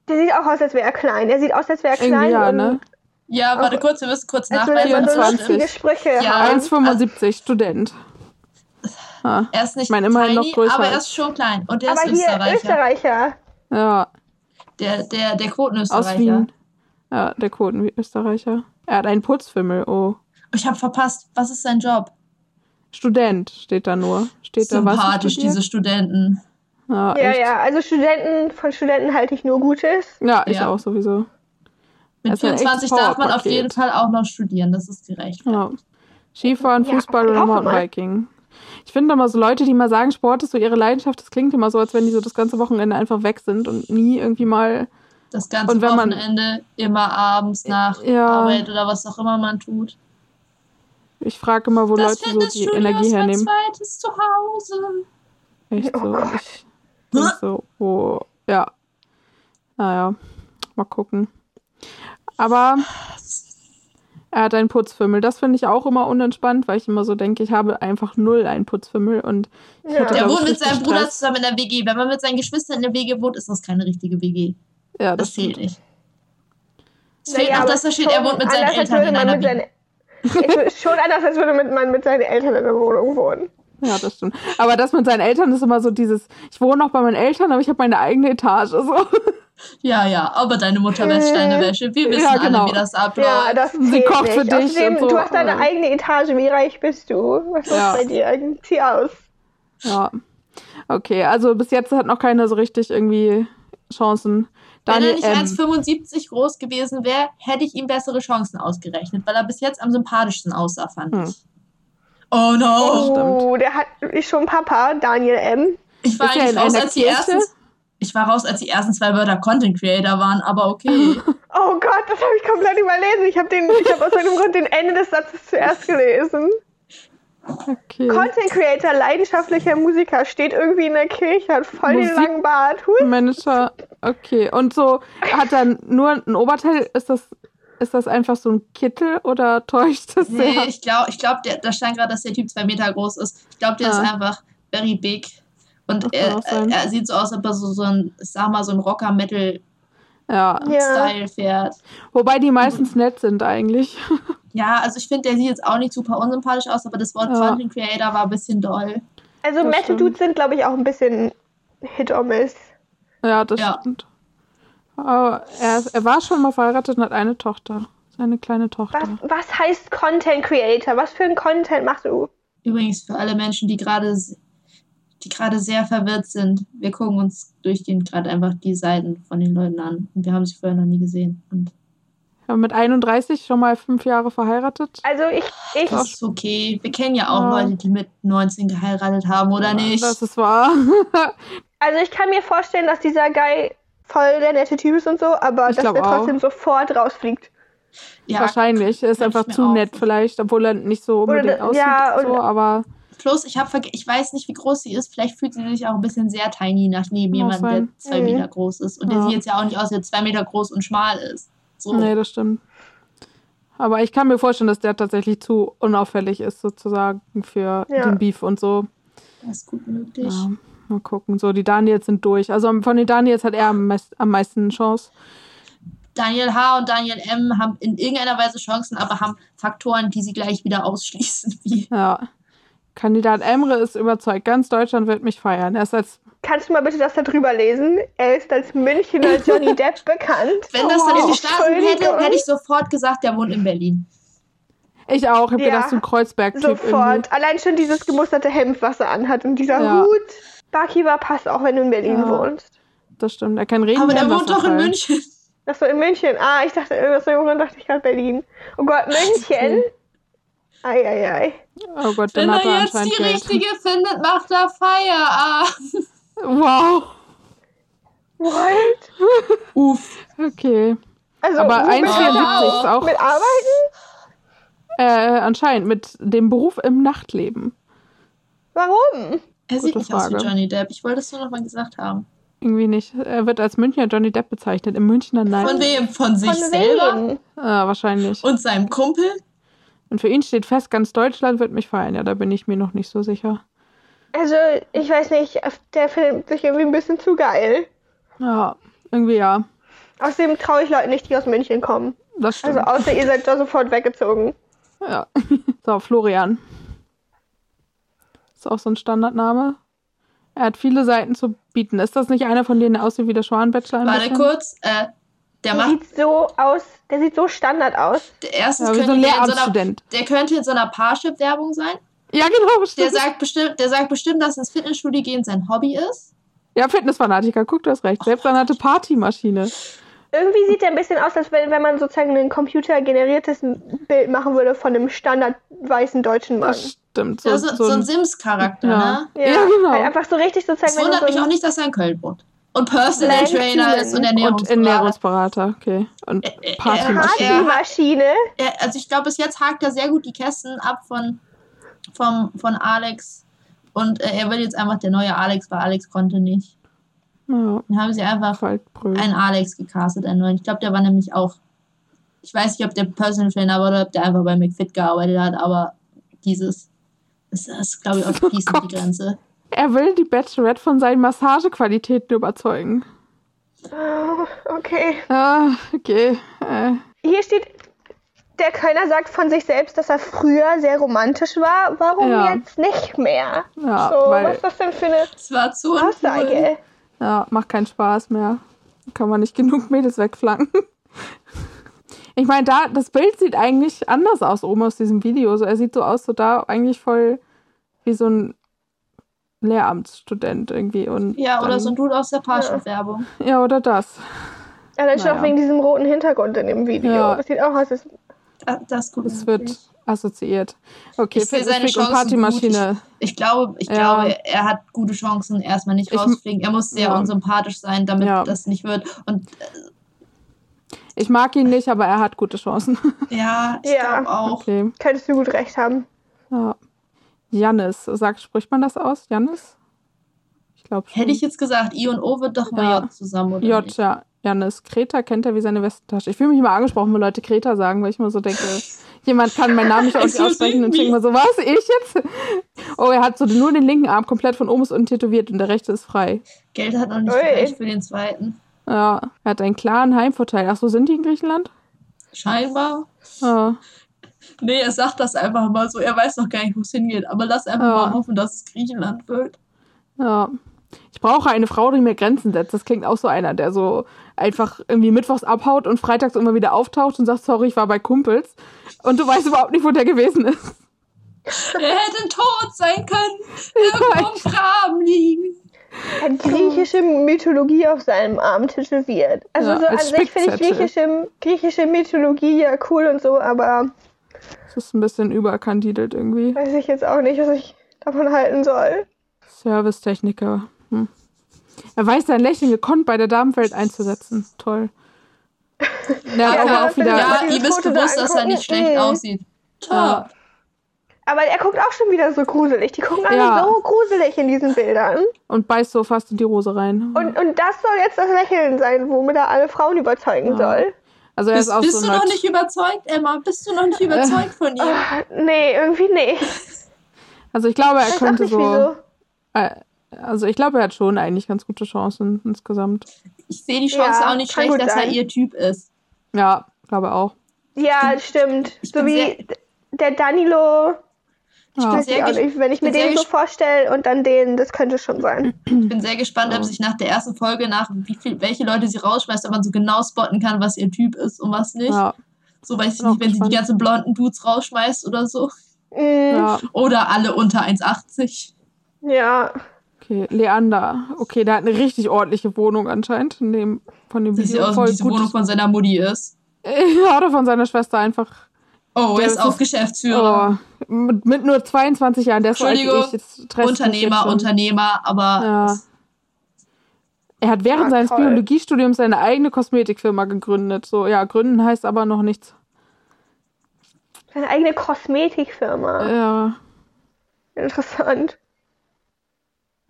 Der sieht auch aus, als wäre er klein. Er sieht aus, als wäre er klein. ja, ne? Ja, warte kurz, wir müssen kurz nachweisen. so 24. lustige Sprüche Ja. haben. 1,75 Student. Ah, Er ist nicht Ich meine, immerhin tiny, noch größer aber er ist schon klein. Und er Aber ist hier Österreicher. Österreicher. ja, Der, der, der aus Quotenösterreicher. Wien. Ja, der Quoten wie Österreicher. Er hat einen Putzfimmel. Oh. Ich habe verpasst. Was ist sein Job? Student steht da nur. Steht da was? Sympathisch, diese Studenten. Ja, Ja, ja. Also Studenten, von Studenten halte ich nur Gutes. Ja, ich Ja. auch sowieso. Mit Das ist ein 24 echtes darf man auf jeden Fall auch noch studieren. Das ist gerecht. Ja. Skifahren, Ja, Fußball ich oder. Mountainbiking. Ich finde immer so Leute, die mal sagen, Sport ist so ihre Leidenschaft, das klingt immer so, als wenn die so das ganze Wochenende einfach weg sind und nie irgendwie mal. Das ganze Und wenn man- Wochenende immer abends nach Ja. Arbeit oder was auch immer man tut. Ich frage immer, wo das Leute so die Fitnessstudio Energie ist mein hernehmen. zweites Zuhause. Echt Oh so. Ich denk so, wo. Ja. Naja, mal gucken. Aber er hat einen Putzfimmel. Das finde ich auch immer unentspannt, weil ich immer so denke, ich habe einfach null einen Putzfimmel und ich Ja. Der wohnt mit seinem Bruder Stress. zusammen in der WG. Wenn man mit seinen Geschwistern in der WG wohnt, ist das keine richtige WG. Ja, Das das zählt stimmt. nicht. Es fehlt noch, aber dass da steht, er wohnt mit seinen Eltern in einer WG. Ist schon anders, als würde mit- man mit seinen Eltern in der Wohnung wohnen. Ja, das stimmt. Aber das mit seinen Eltern ist immer so dieses, ich wohne noch bei meinen Eltern, aber ich habe meine eigene Etage. So. Ja, ja, aber deine Mutter wäscht deine Wäsche. Wir wissen Ja, genau. alle, wie das abläuft. Ja, das Sie kocht für dich Außerdem, und so, du hast deine eigene Etage. Wie reich bist du? Was ist Ja. bei dir? Zieh aus. Ja. Okay, also bis jetzt hat noch keiner so richtig irgendwie Chancen. Wenn er nicht M. 1,75 groß gewesen wäre, hätte ich ihm bessere Chancen ausgerechnet, weil er bis jetzt am sympathischsten aussah, fand Hm. ich. Oh no! Oh, der hat ist schon Papa, Daniel M. Ich war Ist eigentlich raus, als die ersten. Ich war raus, als die ersten zwei Wörter Content Creator waren, aber okay. Oh Gott, das habe ich komplett überlesen. Ich habe hab aus irgendeinem Grund den Ende des Satzes zuerst gelesen. Okay. Content Creator, leidenschaftlicher Musiker, steht irgendwie in der Kirche, hat voll den Musik- langen Bart. Hui. Manager. Okay. Und so hat dann nur ein Oberteil. Ist das, ist das einfach so ein Kittel oder täuscht das nee, sehr? ich glaube, ich glaub, der- da stand gerade, dass der Typ zwei Meter groß ist. Ich glaube, der ist Ah. einfach very big. Und er, er sieht so aus, als ob er so, so ein, sag mal, so ein Rocker-Metal-Style Ja. fährt. Wobei die meistens nett sind eigentlich. Ja, also ich finde, der sieht jetzt auch nicht super unsympathisch aus, aber das Wort Ja. Content Creator war ein bisschen doll. Also Das Metal. Dudes sind, glaube ich, auch ein bisschen Hit or Miss. Ja, das Ja. stimmt. Aber er, er war schon mal verheiratet und hat eine Tochter. Seine kleine Tochter. Was, was heißt Content Creator? Was für ein Content machst du? Übrigens für alle Menschen, die gerade die gerade sehr verwirrt sind, wir gucken uns durchgehend gerade einfach die Seiten von den Leuten an. Und wir haben sie vorher noch nie gesehen. Und Ja, mit 31 schon mal fünf Jahre verheiratet. Also ich, ich, das ist okay. Wir kennen ja auch Ja. Leute, die mit 19 geheiratet haben, oder nicht? Das ist wahr. also ich kann mir vorstellen, dass dieser Guy voll der nette Typ ist und so, aber Ich dass er trotzdem auch. sofort rausfliegt. ja, Wahrscheinlich. Er ist einfach zu nett vielleicht, obwohl er nicht so Oder unbedingt da- aussieht. ja, und- so, aber Plus, ich, hab, ich weiß nicht, wie groß sie ist. Vielleicht fühlt sie sich auch ein bisschen sehr tiny nach neben Mag jemandem, der zwei Mhm. Meter groß ist. Und der Ja. sieht jetzt ja auch nicht aus, der zwei Meter groß und schmal ist. So. nee, das stimmt. Aber ich kann mir vorstellen, dass der tatsächlich zu unauffällig ist, sozusagen, für Ja. den Beef und so. Das ist gut möglich. Ja, mal gucken. So, die Daniels sind durch. Also von den Daniels hat er am, meist, am meisten Chance. Daniel H. und Daniel M. haben in irgendeiner Weise Chancen, aber haben Faktoren, die sie gleich wieder ausschließen. Wie Ja. Kandidat Emre ist überzeugt. Ganz Deutschland wird mich feiern. Er ist als Kannst du mal bitte das da drüber lesen? Er ist als Münchner Johnny Depp bekannt. Wenn das da wow. nicht gestanden hätte, hätte ich sofort gesagt, der wohnt in Berlin. Ich auch. Ich hab Ja, gedacht, so ein Kreuzberg-Typ irgendwie. Sofort. Allein schon dieses gemusterte Hemd, was er anhat und dieser Ja. Hut. Barkeeper passt auch, wenn du in Berlin Ja. wohnst. Das stimmt. Er kann reden. Aber der wohnt doch in. München. Das so in München. Ah, ich dachte, irgendwas so dachte ich gerade Berlin. Oh Gott, München. Eieiei. Oh Gott, Wenn dann hat er er jetzt die Geld. richtige findet, macht er Feierabend. Wow. What? Uff. Okay. Also, Aber womit 1,74 ist auch Mit Arbeiten? äh, anscheinend mit dem Beruf im Nachtleben. Warum? Er sieht Gute nicht aus wie Frage. Johnny Depp. Ich wollte es nur noch mal gesagt haben. Irgendwie nicht. Er wird als Münchner Johnny Depp bezeichnet. Im Münchner Nein. Von wem? Von sich Von selber? Ah, wahrscheinlich. Und seinem Kumpel? Und für ihn steht fest, ganz Deutschland wird mich feiern. Ja, da bin ich mir noch nicht so sicher. Also, ich weiß nicht, der findet sich irgendwie ein bisschen zu geil. Ja, irgendwie ja. Außerdem traue ich Leuten nicht, die aus München kommen. Das stimmt. Also, außer ihr seid da sofort weggezogen. ja. So, Florian. Ist auch so ein Standardname. Er hat viele Seiten zu bieten. Ist das nicht einer von denen, der aussieht wie der Schwan-Bachelor? Warte bisschen? kurz. Äh, der Der macht. sieht so aus, der sieht so Standard aus. Der erstens Ja, so könnte ein der, in so einer, der könnte in so einer Parship-Werbung sein. Ja, genau. Der Stimmt. sagt bestimmt, der sagt bestimmt, dass ins Fitnessstudio gehen sein Hobby ist. Ja, Fitnessfanatiker. Guck, du hast recht. Selbst dann hatte Partymaschine. Irgendwie sieht er ein bisschen aus, als wenn, wenn man sozusagen ein computergeneriertes Bild machen würde von einem standard weißen deutschen Mann. Das stimmt. So, Ja, so, so, ein Sims-Charakter, ja. ne? Ja, genau. Halt einfach so richtig sozusagen, Es wundert so mich ein- auch nicht, dass er in Köln wohnt. Und Personal Trainer ist und Human. Und Ernährungsberater. Ernährungsberater, okay. Und Partymaschine. Ja. Partymaschine. Also ich glaube, bis jetzt hakt er sehr gut die Kästen ab von, vom, von Alex. Und äh, er will jetzt einfach der neue Alex, weil Alex konnte nicht. Ja, Dann haben sie einfach einen Alex gecastet, einen neuen. Ich glaube, der war nämlich auch. Ich weiß nicht, ob der Personal Trainer war oder ob der einfach bei McFit gearbeitet hat, aber dieses. Das ist, glaube ich, auch Oh fließend die Grenze. Er will die Bachelorette von seinen Massagequalitäten überzeugen. Oh, okay. Ah, okay. Äh, Hier steht, der Kölner sagt von sich selbst, dass er früher sehr romantisch war. Warum Ja. jetzt nicht mehr? ja, so, was ist das denn für eine Das war zu. Aussage? ja, macht keinen Spaß mehr. Kann man nicht genug Mädels wegflanken. Ich meine, da, das Bild sieht eigentlich anders aus oben aus diesem Video. So, er sieht so aus, so da eigentlich voll wie so ein Lehramtsstudent irgendwie. Und Ja, oder dann, so ein Dude aus der Parship-Werbung. Ja, oder das. Allein schon Naja. auch wegen diesem roten Hintergrund in dem Video. Ja. Das sieht auch aus, als Das, das ist gut. Es wird assoziiert. Okay, Ich sehe seine Chancen Partymaschine. Ich glaube, ich Ja. glaube, er hat gute Chancen, erstmal nicht Ich- rauszufliegen. Er muss sehr ja. unsympathisch sein, damit Ja. das nicht wird. Und Ich mag ihn nicht, aber er hat gute Chancen. äh, ja, ich Ja. glaube auch. Okay. könntest du gut recht haben. Ja. Jannis, sagt, spricht man das aus? Jannis? Ich glaube schon. Hätte ich jetzt gesagt, I und O wird doch mal Ja. J zusammen, oder J, nicht? ja. Jannis. Kreta kennt er wie seine Westentasche. Ich fühle mich immer angesprochen, wenn Leute Kreta sagen, weil ich mir so denke, jemand kann meinen Namen nicht aussprechen und denke mir so, was, ich jetzt? Oh, er hat so nur den linken Arm komplett von oben bis unten tätowiert und der rechte ist frei. Geld hat noch nicht Ui. gereicht für den zweiten. Ja, er hat einen klaren Heimvorteil. Ach so, sind die in Griechenland? Scheinbar. Ja. Nee, er sagt das einfach mal so. Er weiß noch gar nicht, wo es hingeht. Aber lass einfach Ja. mal hoffen, dass es Griechenland wird. Ja. Ich brauche eine Frau, die mir Grenzen setzt. Das klingt auch so einer, der so einfach irgendwie mittwochs abhaut und freitags immer wieder auftaucht und sagt, sorry, ich war bei Kumpels. Und du weißt überhaupt nicht, wo der gewesen ist. Er hätte tot sein können. Irgendwo im Graben liegen. Hat griechische Mythologie auf seinem Arm tätowiert. Also Ja, so an sich finde ich griechische, griechische Mythologie ja cool und so, aber Das ist ein bisschen überkandidelt irgendwie. weiß ich jetzt auch nicht, was ich davon halten soll. Servicetechniker. Hm. Er weiß sein Lächeln gekonnt bei der Damenwelt einzusetzen. Toll. Hat Ja, aber ja, auch wieder. ja. Ja, ihm ist Foto da bewusst, dass er nicht schlecht Mhm. aussieht. Top. Ja. Aber er guckt auch schon wieder so gruselig. Die gucken alle Ja. so gruselig in diesen Bildern. Und beißt so fast in die Rose rein. Und, und das soll jetzt das Lächeln sein, womit er alle Frauen überzeugen Ja. soll. Also er ist Bist, auch bist so du noch nicht überzeugt, Emma? Bist du noch nicht überzeugt von ihm? Nee, irgendwie nicht. Also ich glaube, er könnte nicht, so. Äh, also ich glaube, er hat schon eigentlich ganz gute Chancen insgesamt. Ich sehe die Chance Ja, auch nicht schlecht, dass er sein. ihr Typ ist. Ja, glaube auch. Ja, stimmt. ich So wie sehr- der Danilo. Ja. Weiß sehr ich, auch nicht. Wenn ich mir bin sehr den so vorstelle und dann den, das könnte schon sein. Ich bin sehr gespannt, ob sich nach der ersten Folge nach wie viel, welche Leute sie rausschmeißt, ob man so genau spotten kann, was ihr Typ ist und was nicht. Ja. So weiß ich Bin nicht, wenn sie die ganzen blonden Dudes rausschmeißt oder so. Mm, Ja, Oder alle unter 1,80. ja. okay. Leander. Okay, der hat eine richtig ordentliche Wohnung anscheinend. In dem, von dem sieht Video. aus, wie Voll diese gut. Wohnung von seiner Mutti ist. Ja, oder von seiner Schwester einfach. Oh, Der er ist ist- auch Geschäftsführer. Oh, mit, mit nur 22 Jahren. Der ist so alt Entschuldigung, ich. Unternehmer. Unternehmer, aber Ja. Er hat während Ja, seines toll. Biologiestudiums seine eigene Kosmetikfirma gegründet. So, ja, gründen heißt aber noch nichts. Seine eigene Kosmetikfirma. Ja. Interessant.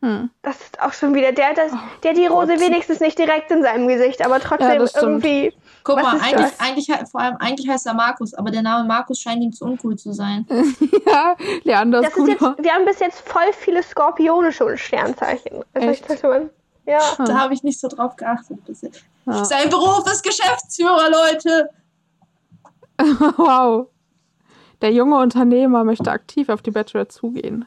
Hm. Das ist auch schon wieder. Der, hat das, der hat die Rose Gott. wenigstens nicht direkt in seinem Gesicht, aber trotzdem das stimmt. Guck Was mal, eigentlich, das? eigentlich, vor allem, eigentlich heißt er Markus, aber der Name Markus scheint ihm zu uncool zu sein. ja, Leander Das ist gut. jetzt, wir haben bis jetzt voll viele Skorpione schon Sternzeichen. Also ich Echt? dachte man, ja. Da habe ich nicht so drauf geachtet bisher. Ja. Sein Beruf ist Geschäftsführer, Leute. wow. Der junge Unternehmer möchte aktiv auf die Bachelor zugehen.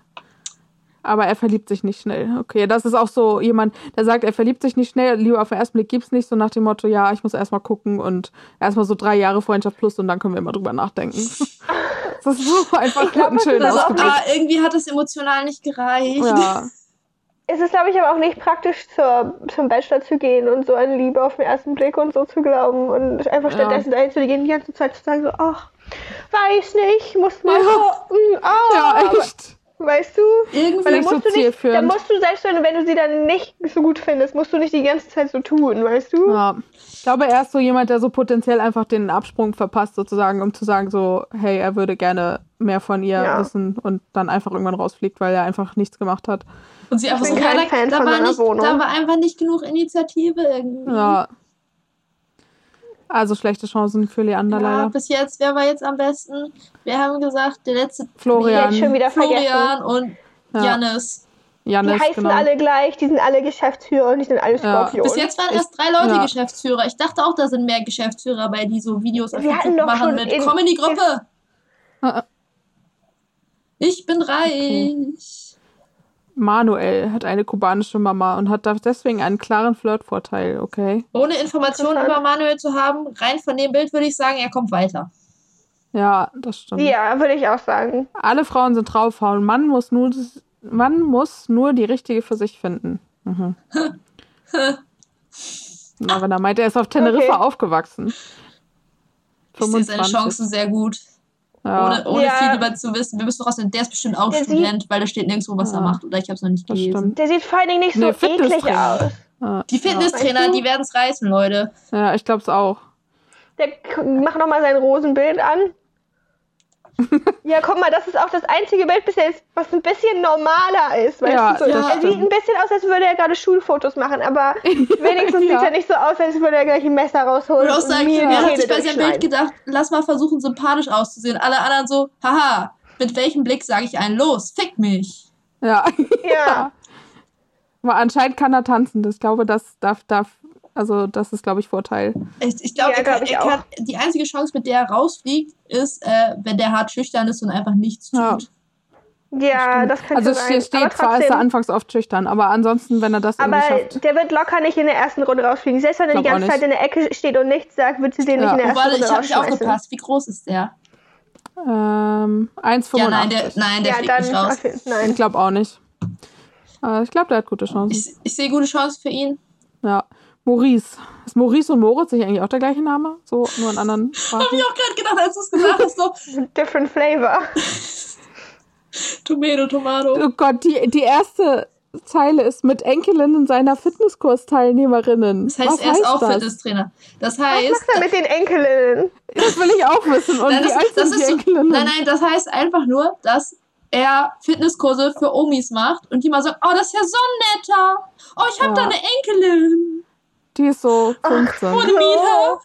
Aber er verliebt sich nicht schnell. Okay, das ist auch so jemand, der sagt, er verliebt sich nicht schnell, lieber auf den ersten Blick gibt's nicht, so nach dem Motto, ja, ich muss erstmal gucken und erstmal so drei Jahre Freundschaft plus und dann können wir immer drüber nachdenken. das ist so einfach glaub, ein das schön ist auch. Ah, irgendwie hat es emotional nicht gereicht. Ja, Es ist, glaube ich, aber auch nicht praktisch, zur, zum Bachelor zu gehen und so an Liebe auf den ersten Blick und so zu glauben und einfach Ja. stattdessen dahin zu gehen, die ganze Zeit zu sagen, so, ach, weiß nicht, muss mal Ja. gucken, ah, ja, echt. Weißt du? Irgendwie Weil dann musst, du nicht, dann musst du, selbst wenn, wenn du sie dann nicht so gut findest, musst du nicht die ganze Zeit so tun, weißt du? Ja. Ich glaube, er ist so jemand, der so potenziell einfach den Absprung verpasst, sozusagen, um zu sagen, so, hey, er würde gerne mehr von ihr Ja. wissen und dann einfach irgendwann rausfliegt, weil er einfach nichts gemacht hat. Und sie einfach bin so, kein Fan da, von war seiner nicht, Wohnung. da war einfach nicht genug Initiative irgendwie. Ja. Also schlechte Chancen für Leander Ja, leider. bis jetzt, wer war jetzt am besten? Wir haben gesagt, der letzte Florian, schon wieder vergessen. Florian und Ja. Janis. Die heißen genau. alle gleich, die sind alle Geschäftsführer und die sind alle Ja. Skorpion. Bis jetzt waren erst drei Leute ja. Geschäftsführer. Ich dachte auch, da sind mehr Geschäftsführer bei, die so Videos auf YouTube machen schon mit Komm in die Gruppe. Ich bin reich. Manuel hat eine kubanische Mama und hat da deswegen einen klaren Flirtvorteil, okay? Ohne Informationen über Manuel zu haben, rein von dem Bild würde ich sagen, er kommt weiter. Ja, das stimmt. Ja, würde ich auch sagen. Alle Frauen sind draufhauen. Mann muss nur, Mann muss nur die richtige für sich finden. Mhm. Na, wenn er meint, er ist auf Teneriffa Okay. aufgewachsen. Ich sehe seine Chancen sehr gut. Ja, Ohne, ohne Ja. viel über zu wissen. Wir müssen raus, der ist bestimmt auch Der Student, weil da steht nirgendwo, was er Ja. macht. Oder ich habe es noch nicht gelesen. stimmt. Der sieht vor allen Dingen nicht so Nee, eklig Fitnesstrainer. aus. Ja, Die Fitnesstrainer, Weißt du? die werden es reißen, Leute. ja ich glaube es auch. Der macht nochmal sein Rosenbild an. ja, guck mal, das ist auch das einzige Bild bis jetzt, was ein bisschen normaler ist. Weißt Ja, du? So, das er sieht ein bisschen aus, als würde er gerade Schulfotos machen, aber wenigstens Ja. sieht er nicht so aus, als würde er gleich ein Messer rausholen. Ich sagen, mir er hat sich bei seinem Bild gedacht, lass mal versuchen, sympathisch auszusehen. Alle anderen so, haha, mit welchem Blick sage ich einen los? Fick mich. Ja. Ja. Aber anscheinend kann er tanzen. Das, ich glaube, das darf, darf, also das ist, glaube ich, Vorteil. Ich, ich glaube, Ja, er glaub kann, ich kann, die einzige Chance, mit der er rausfliegt, ist, äh, wenn der hart schüchtern ist und einfach nichts Ja. tut. Ja, das könnte Also sein. hier aber steht zwar, ist er trotzdem, anfangs oft schüchtern, aber ansonsten, wenn er das aber irgendwie schafft. der wird locker nicht in der ersten Runde rausfliegen. Selbst wenn er die ganze Zeit in der Ecke steht und nichts sagt, wird sie den Ja. nicht in der ersten warte, Runde ich habe nicht aufgepasst. Wie groß ist der? Ähm, 1,85. Ja, nein, der, nein, der Ja, fliegt dann nicht raus. okay, Ich nein. glaube auch nicht. Aber ich glaube, der hat gute Chancen. Ich, ich sehe gute Chance für ihn. Ja. Maurice. Ist Maurice und Moritz nicht eigentlich auch der gleiche Name? So, nur in anderen Habe Sprachen? ich auch gerade gedacht, als du es gesagt hast, so Different flavor. Tomato, Tomato. Oh Gott, die, die erste Zeile ist mit Enkelinnen seiner Fitnesskursteilnehmerinnen. Das heißt, Was er ist auch das? Fitnesstrainer. Das Was heißt, macht er mit den Enkelinnen? Das will ich auch wissen. Und Nein, wie das, alt das sind die ist so, Enkelinnen? nein, nein, das heißt einfach nur, dass er Fitnesskurse für Omis macht und die mal sagen, oh, das ist ja so netter. Oh, ich habe Ja. da eine Enkelin. Die ist so 15. Ohne Miete.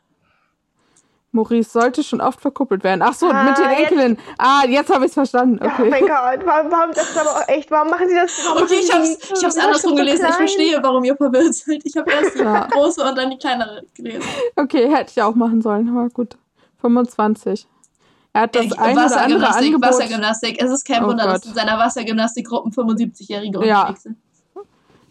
Maurice sollte schon oft verkuppelt werden. Ach so, Ah, mit den Enkeln. Ah, jetzt habe ich es verstanden. Oh Okay. mein Gott, warum, warum das ist aber auch echt, warum machen sie das? Warum Okay, ich ich hab's das ist andersrum so gelesen. Ich klein. verstehe, warum ihr verwirrt seid. Ich habe erst die Ja. große und dann die kleinere gelesen. okay, hätte ich auch machen sollen. Aber gut. 25. Er hat das Ey, eine oder andere Wassergymnastik, Angebot. Wassergymnastik. Es ist kein Oh Wunder, dass Gott. in seiner Wassergymnastikgruppen 75-Jährige Ja. unterwegs sind.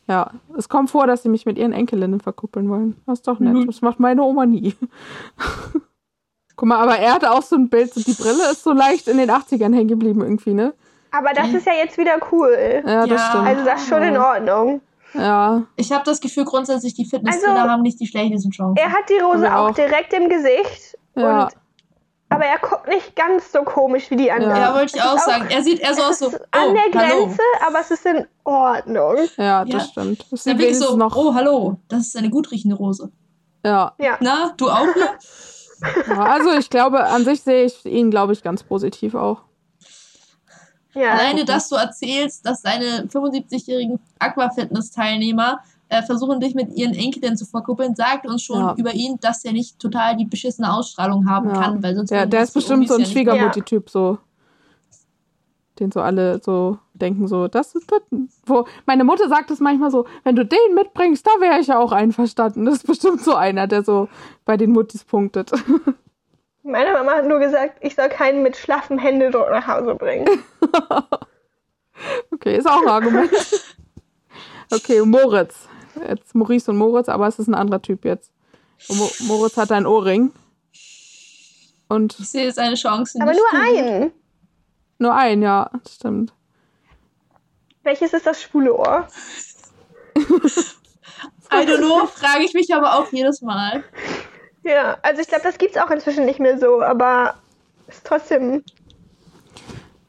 Ja, es kommt vor, dass sie mich mit ihren Enkelinnen verkuppeln wollen. Das ist doch nett. Mhm. Das macht meine Oma nie. Guck mal, aber er hatte auch so ein Bild, so die Brille ist so leicht in den 80ern hängen geblieben irgendwie, ne? Aber das ist ja jetzt wieder cool. Ja, das Ja. stimmt. Also das ist schon in Ordnung. ja, Ich habe das Gefühl, grundsätzlich, die Fitnesstrainer Also, haben nicht die schlechtesten Chancen. Er hat die Rose auch, auch- direkt im Gesicht. ja. Und, aber er guckt nicht ganz so komisch wie die anderen. ja, wollte ich auch sagen. Er sieht eher so aus so, oh, an der hallo. Grenze, aber es ist in Ordnung. ja, das Ja. stimmt. Das Der Blick ist so, noch. oh, hallo, das ist eine gut riechende Rose. Ja. Ja. Na, du auch hier? ja, also ich glaube, an sich sehe ich ihn, glaube ich, ganz positiv auch. ja. Alleine, dass du erzählst, dass deine 75-jährigen Aquafitness-Teilnehmer äh, versuchen, dich mit ihren Enkeln zu verkuppeln, sagt uns schon Ja. über ihn, dass er nicht total die beschissene Ausstrahlung haben Ja. kann, weil sonst Der, würden der ist bestimmt so ein ja Schwiegermutti-Typ, so. Den so alle so denken, so, das ist das. Wo, meine Mutter sagt es manchmal so, wenn du den mitbringst, da wäre ich ja auch einverstanden. Das ist bestimmt so einer, der so bei den Muttis punktet. Meine Mama hat nur gesagt, ich soll keinen mit schlaffem Händedruck nach Hause bringen. Okay, ist auch ein Argument. Okay, Moritz. Jetzt Maurice und Moritz, aber es ist ein anderer Typ jetzt. Und Mo Moritz hat ein Ohrring. Und Ich sehe seine Chancen Aber nicht nur einen. nur ein, ja, stimmt. Welches ist das schwule Ohr? I don't know, frage ich mich aber auch jedes Mal. Ja, also ich glaube, das gibt's auch inzwischen nicht mehr so, aber ist trotzdem.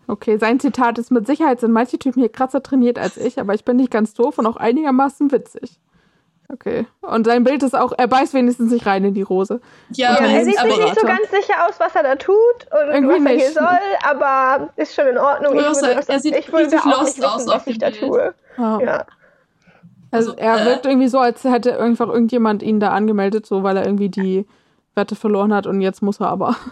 Okay, sein Zitat ist: Mit Sicherheit sind manche Typen hier krasser trainiert als ich, aber ich bin nicht ganz doof und auch einigermaßen witzig. Okay. Und sein Bild ist auch, er beißt wenigstens nicht rein in die Rose. Ja, Ja, Okay, er aber, sieht sich aber- nicht so ganz sicher aus, was er da tut und Irgendwie was er hier nicht. soll, aber ist schon in Ordnung. Ich Ich würde sagen, das, er sieht ich würde richtig auch lost nicht aus wissen, auf was ich da tue. Ja. Ja. Also, Also, er äh, wirkt irgendwie so, als hätte einfach irgendjemand ihn da angemeldet, so weil er irgendwie die Wette verloren hat und jetzt muss er aber.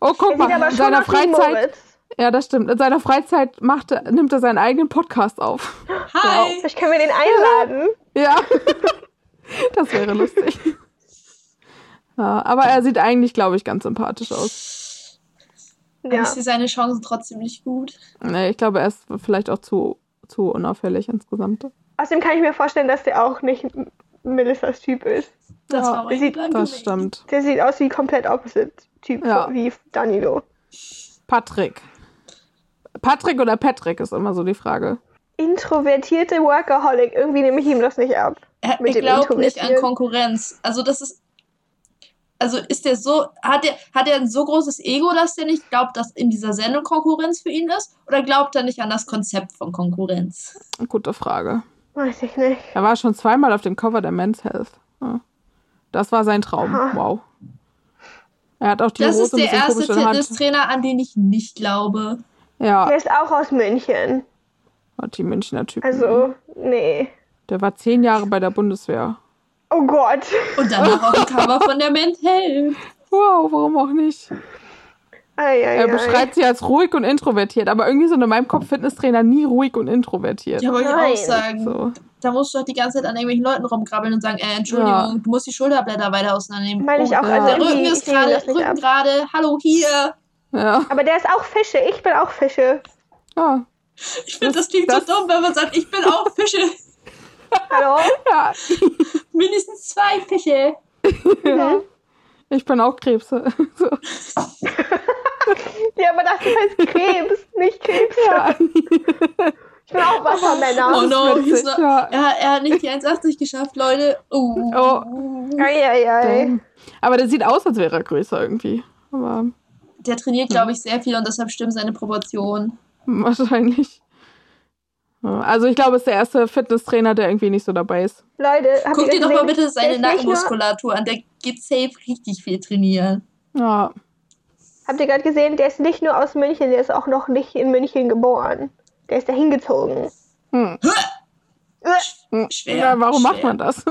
Oh, guck Er mal, aber in seiner Freizeit. Ja, das stimmt. In seiner Freizeit macht er, nimmt er seinen eigenen Podcast auf. Hi! Vielleicht können wir den einladen. Ja. das wäre lustig. Ja, aber er sieht eigentlich, glaube ich, ganz sympathisch aus. Aber Ja. Ich sehe seine Chancen trotzdem nicht gut. Nee, ich glaube, er ist vielleicht auch zu, zu unauffällig insgesamt. Außerdem kann ich mir vorstellen, dass der auch nicht Melissas Typ ist. Das Ja, war mein sieht-. Das stimmt. Der sieht aus wie komplett opposite Typ Ja. wie Danilo. Patrick. Patrick oder Patrick ist immer so die Frage. Introvertierte Workaholic. Irgendwie nehme ich ihm das nicht ab. Er, Mit er glaubt nicht an. Konkurrenz. Also das ist. Also ist der so, hat er hat er ein so großes Ego, dass der nicht glaubt, dass in dieser Sendung Konkurrenz für ihn ist? Oder glaubt er nicht an das Konzept von Konkurrenz? Gute Frage. Weiß ich nicht. Er war schon zweimal auf dem Cover der Men's Health. Ja. Das war sein Traum. Aha. Wow. Er hat auch die das Rose ist der erste. Fitnesstrainer, an den ich nicht glaube. Ja, Der ist auch aus München. hat die Münchner Typen. Also, nee. Der war zehn Jahre bei der Bundeswehr. Oh Gott. Und danach auf dem Cover von der Men's Health. Wow, warum auch nicht? Ei, ei, Er ei. beschreibt sich als ruhig und introvertiert, aber irgendwie sind in meinem Kopf Fitnesstrainer nie ruhig und introvertiert. Ja, wollte ich auch sagen. So. Da musst du doch die ganze Zeit an irgendwelchen Leuten rumkrabbeln und sagen, äh, Entschuldigung, Ja. du musst die Schulterblätter weiter auseinandernehmen. Meine ich Oh, auch. Ja. Also Der Rücken ist gerade, Rücken gerade, hallo hier. Ja. Aber der ist auch Fische. Ich bin auch Fische. Ja. Ich finde, das klingt das- so dumm, wenn man sagt, ich bin auch Fische. Hallo? ja. Mindestens zwei Fische. ja. Ich bin auch Krebse. So. Ja, aber das heißt Krebs, nicht Krebs. Ja. Ich bin auch Wassermänner. Oh no, witzig, not, ja. er, er hat nicht die 1,80 geschafft, Leute. Uh. Oh. Ei, ei, ei. Aber der sieht aus, als wäre er größer irgendwie. Aber Der trainiert, glaube ich, sehr viel und deshalb stimmen seine Proportionen. wahrscheinlich. Also ich glaube, es ist der erste Fitnesstrainer, der irgendwie nicht so dabei ist. Leute, habt Guck ihr dir doch mal bitte Der seine Nackenmuskulatur an. Der geht safe richtig viel trainieren. Ja. Habt ihr gerade gesehen, der ist nicht nur aus München, der ist auch noch nicht in München geboren. Der ist da hingezogen. Hm. Hm. Schwer, Ja, warum schwer. macht man das?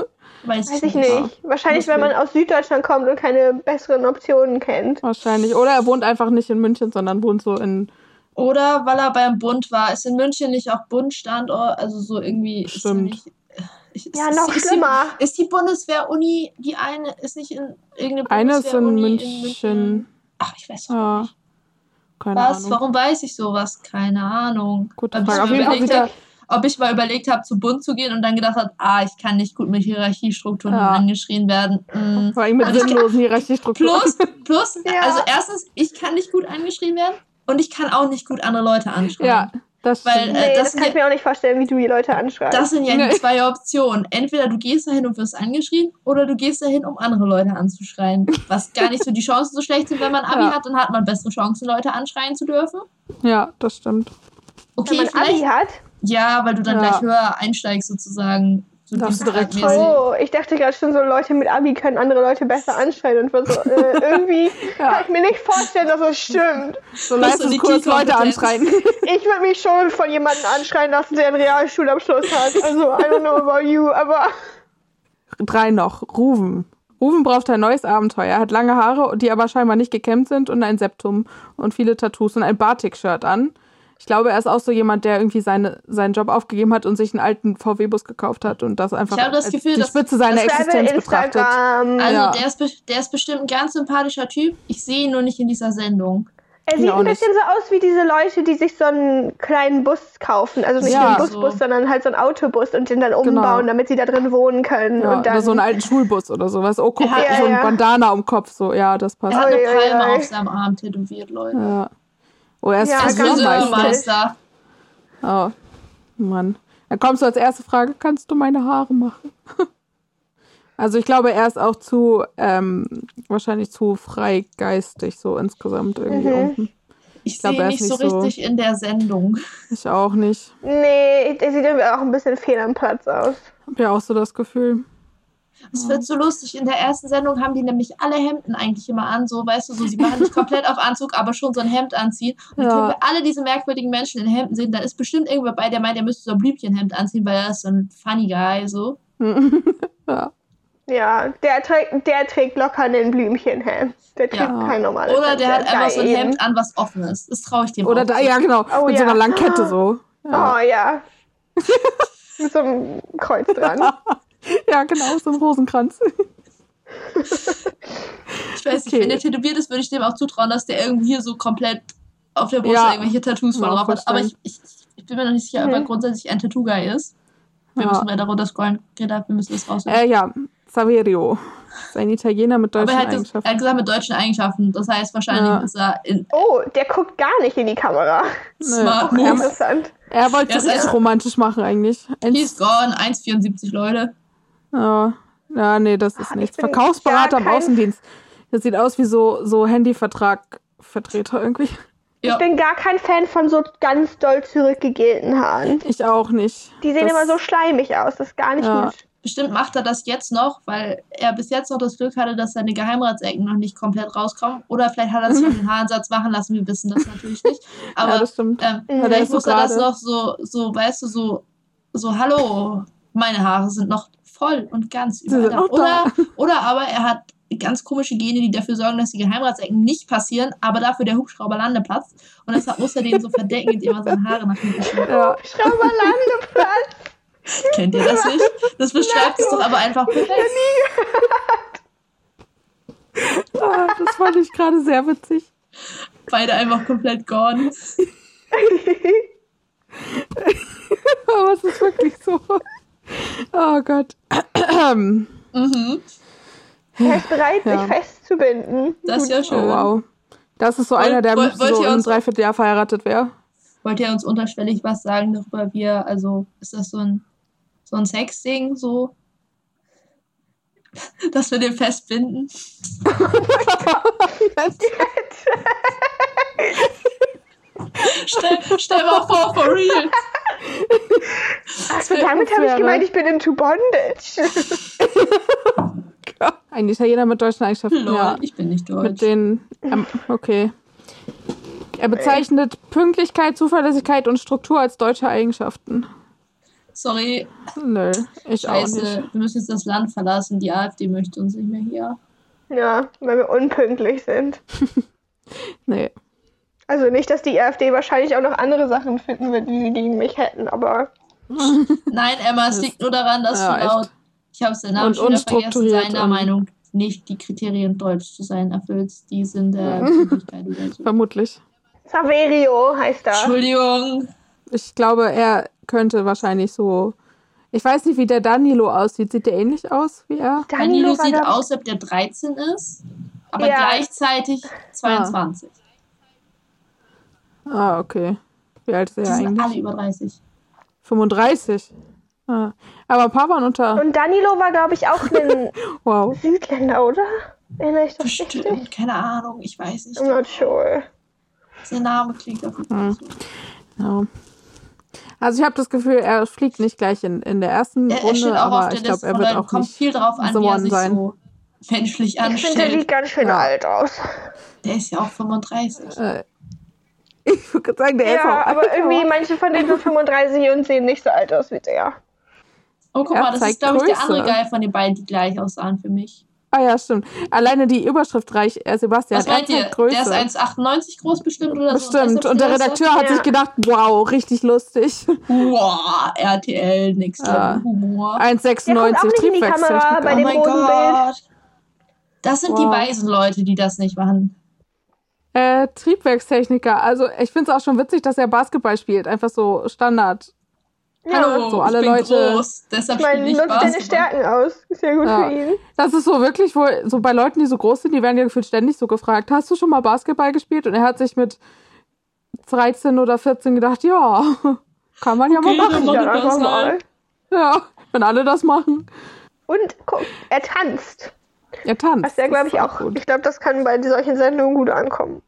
Weiß, Weiß ich nicht. Wahrscheinlich, wenn man aus Süddeutschland kommt und keine besseren Optionen kennt. Wahrscheinlich. Oder er wohnt einfach nicht in München, sondern wohnt so in. Oder weil er beim Bund war. Ist in München nicht auch Bundstandort? Also so irgendwie. Ist Stimmt. nicht, ich, Ja, ist, noch ist schlimmer. Die, ist die Bundeswehr-Uni, die eine, ist nicht in irgendeine Eine ist in Bundeswehr-Uni München. Ach, ich weiß auch Ja. nicht. Keine Was? Ahnung. Warum weiß ich sowas? Keine Ahnung. Weil Frage. Auf mir jeden Fall er, habe, ob ich mal überlegt habe, zu bunt zu gehen und dann gedacht habe, ah, ich kann nicht gut mit Hierarchiestrukturen Ja. angeschrien werden. Mm. Vor allem mit Also sinnlosen Hierarchiestrukturen. Plus, plus, Ja. also erstens, ich kann nicht gut angeschrien werden und ich kann auch nicht gut andere Leute anschreien. Ja, das Weil, stimmt. Äh, Nee, das das, kann ich mir auch nicht vorstellen, wie du die Leute anschreibst. Das sind ja Nee. die zwei Optionen. Entweder du gehst dahin und wirst angeschrien oder du gehst dahin, um andere Leute anzuschreien. Was gar nicht so die Chancen so schlecht sind, wenn man Abi Ja. hat, dann hat man bessere Chancen, Leute anschreien zu dürfen. ja, das stimmt. Okay, Wenn man Abi hat. Ja, weil du dann Ja. gleich höher einsteigst sozusagen. So du direkt. Oh, ich dachte gerade schon so, Leute mit Abi können andere Leute besser anschreien und so, äh, irgendwie Ja. kann ich mir nicht vorstellen, dass das stimmt. So Das ist so die Leistungskurs Leute anschreien. Ich würde mich schon von jemandem anschreien lassen, der einen Realschulabschluss hat. Also, I don't know about you, aber Drei noch. Ruven. Ruven braucht ein neues Abenteuer. Er hat lange Haare, die aber scheinbar nicht gekämmt sind und ein Septum und viele Tattoos und ein Batik-Shirt an. Ich glaube, er ist auch so jemand, der irgendwie seine, seinen Job aufgegeben hat und sich einen alten VW-Bus gekauft hat und das einfach Ich habe das als Gefühl, die dass- Spitze seiner Existenz betrachtet. Also Ja. der, ist, der ist bestimmt ein ganz sympathischer Typ. Ich sehe ihn nur nicht in dieser Sendung. Er sieht auch ein nicht. bisschen so aus wie diese Leute, die sich so einen kleinen Bus kaufen. Also nicht Ja. einen Busbus, So. sondern halt so einen Autobus und den dann umbauen, Genau. damit sie da drin wohnen können. Ja, und dann oder so einen alten Schulbus oder sowas. Oh, guck, hat- so ein Ja, ja. Bandana um Kopf. So, ja, das passt. Er hat eine Palme auf seinem Arm tätowiert, Leute. Ja. Oh, er ist Ja, Er Friseurmeister. Oh, Mann. Dann kommst du als erste Frage, kannst du meine Haare machen? Also ich glaube, er ist auch zu, ähm, wahrscheinlich zu freigeistig so insgesamt irgendwie Mhm. unten. Ich glaub, sehe er ihn ist nicht so nicht so- richtig in der Sendung. Ich auch nicht. Nee, der sieht irgendwie auch ein bisschen fehl am Platz aus. Hab ja auch so das Gefühl. Es wird so lustig. In der ersten Sendung haben die nämlich alle Hemden eigentlich immer an. So, weißt du, so, sie machen nicht komplett auf Anzug, aber schon so ein Hemd anziehen. Und Ja. können wir alle diese merkwürdigen Menschen in Hemden sehen. Da ist bestimmt irgendwer bei, der meint, er müsste so ein Blümchenhemd anziehen, weil er ist so ein funny guy, so. ja. Ja, der trägt, der trägt locker einen Blümchenhemd. Der trägt Ja. kein normales Oder der hat Hemd. einfach so ein. Hemd an, was offen ist. Das traue ich dem Oder auch da, ja genau, Oh, mit so ja. einer langen Kette so. Ja, Oh ja. Mit so einem Kreuz dran. ja genau, so ein Rosenkranz. Ich weiß nicht, Okay. wenn der tätowiert ist, würde ich dem auch zutrauen, dass der irgendwie hier so komplett auf der Brust Ja. irgendwelche Tattoos voll Ja, drauf hat. Aber ich, ich, ich bin mir noch nicht sicher, ob er grundsätzlich ein Tattoo-Guy ist. Wir Ja. müssen weiter runterscrollen. Greta, wir müssen das rausfinden. Äh, ja, Saverio. Ist ein Italiener mit Aber deutschen er hat, Eigenschaften. er hat gesagt mit deutschen Eigenschaften. Das heißt, wahrscheinlich Ja. ist er in Oh, der guckt gar nicht in die Kamera. Smart Move. Interessant. Er wollte Ja, es ist- romantisch machen eigentlich. He's gone. 1,74 Leute. Ja, ja nee, das ist Ah, ich nichts. Verkaufsberater ja im Außendienst. Das sieht aus wie so, so Handyvertrag-Vertreter irgendwie. Ja. Ich bin gar kein Fan von so ganz doll zurückgegelten Haaren. Ich auch nicht. Die sehen Das- immer so schleimig aus. Das ist gar nicht Ja. gut. Bestimmt macht er das jetzt noch, weil er bis jetzt noch das Glück hatte, dass seine Geheimratsecken noch nicht komplett rauskommen. Oder vielleicht hat er sich den Haaransatz machen lassen. Wir wissen das natürlich nicht. Aber ja, das stimmt. ähm, Mhm. vielleicht muss er das noch so, so, weißt du, so, so, hallo, meine Haare sind noch voll und ganz überall Oder, oder aber er hat ganz komische Gene, die dafür sorgen, dass die Geheimratsecken nicht passieren, aber dafür der Hubschrauber Landeplatz. Und deshalb muss er den so verdecken, indem er seine Haare nach hinten schiebt. Ja. Schrauberlandeplatz. Kennt ihr das nicht? Das beschreibt es doch aber einfach perfekt. Ah, das fand ich gerade sehr witzig. Beide einfach komplett gone. Aber es ist wirklich so. Oh Gott. Mhm. Er ist bereit, Ja. sich festzubinden. Das ist ja Oh, schön. wow. Das ist so Wollt- einer, der wollt- wollt so ihr in einem uns- Dreivierteljahr verheiratet wäre. Wollt ihr uns unterschwellig was sagen darüber, wie er, also ist das so ein, so ein Sexding, so? Dass wir den festbinden? Stell, stell mal vor, for real. Also damit habe ich gemeint, ich bin into bondage. Ein Italiener mit deutschen Eigenschaften. Lol, Ja. ich bin nicht Mit deutsch. den. Ähm, okay. Er bezeichnet Pünktlichkeit, Zuverlässigkeit und Struktur als deutsche Eigenschaften. Sorry, Nö, ich auch nicht. scheiße, wir müssen jetzt das Land verlassen. Die AfD möchte uns nicht mehr hier. Ja, weil wir unpünktlich sind. Nee. Also nicht, dass die AfD wahrscheinlich auch noch andere Sachen finden wird, die sie gegen mich hätten, aber Nein, Emma, es liegt nur daran, dass Ja, du laut, ich habe es den Namen Und schon vergessen, seiner Meinung nicht die Kriterien deutsch zu sein erfüllst. Die sind der so. Vermutlich. Saverio heißt er. Entschuldigung. Ich glaube, er könnte wahrscheinlich so. Ich weiß nicht, wie der Danilo aussieht. Sieht der ähnlich aus wie er? Danilo war, sieht aus, als ob der 13 ist, aber Ja. gleichzeitig 22. Ah, okay. Wie alt ist Die er sind alle eigentlich? über 30. 35. Ah. Aber ein paar waren unter. Und Danilo war, glaube ich, auch ein Wow. Südländer, oder? Erinnere ich richtig? Bestimmt, keine Ahnung, ich weiß nicht. I'm not sure. Der Name klingt auf jeden Fall so. Ja. Also ich habe das Gefühl, er fliegt nicht gleich in, in der ersten Er, er Runde, steht auch aber auf der ich glaube, Liste er wird auch Kommt nicht. viel drauf an, the wie er sich sein. so menschlich Ich finde, der anstellt. sieht ganz schön Ja. alt aus. Der ist ja auch 35. Äh, ich würde sagen, der ist auch Ja, aber alt, irgendwie manche von denen sind 35 und sehen nicht so alt aus wie der. Oh, guck Er mal, das zeigt ist, glaube ich, der andere Guy von den beiden, die gleich aussahen für mich. Ah ja, stimmt. Alleine die Überschrift reich, äh, Sebastian, Was meint ihr? Größe. Der ist 1,98 groß bestimmt oder so? Bestimmt. Und der Redakteur hat Ja. sich gedacht, wow, richtig lustig. Wow, RTL, Level Ja. Humor. Kommt auch 1,96 nicht in die Kamera bei Oh dem mein. Gott. Das sind die Wow. weisen Leute, die das nicht machen. Äh, Triebwerkstechniker. Also ich finde es auch schon witzig, dass er Basketball spielt. Einfach so Standard. Ja. Hallo, so alle ich bin Leute- groß, deshalb Ich meine, ich nutzt deine. Stärken aus. Ist ja gut Ja. für ihn. Das ist so wirklich wohl, so bei Leuten, die so groß sind, die werden ja gefühlt ständig so gefragt, hast du schon mal Basketball gespielt? Und er hat sich mit 13 oder 14 gedacht, ja, kann man ja Okay, mal dann machen. mach Ja, mal. Ja, wenn alle das machen. Und guck, er tanzt. Er tanzt. Was ja, glaube ich, auch. gut. Ich glaube, das kann bei solchen Sendungen gut ankommen.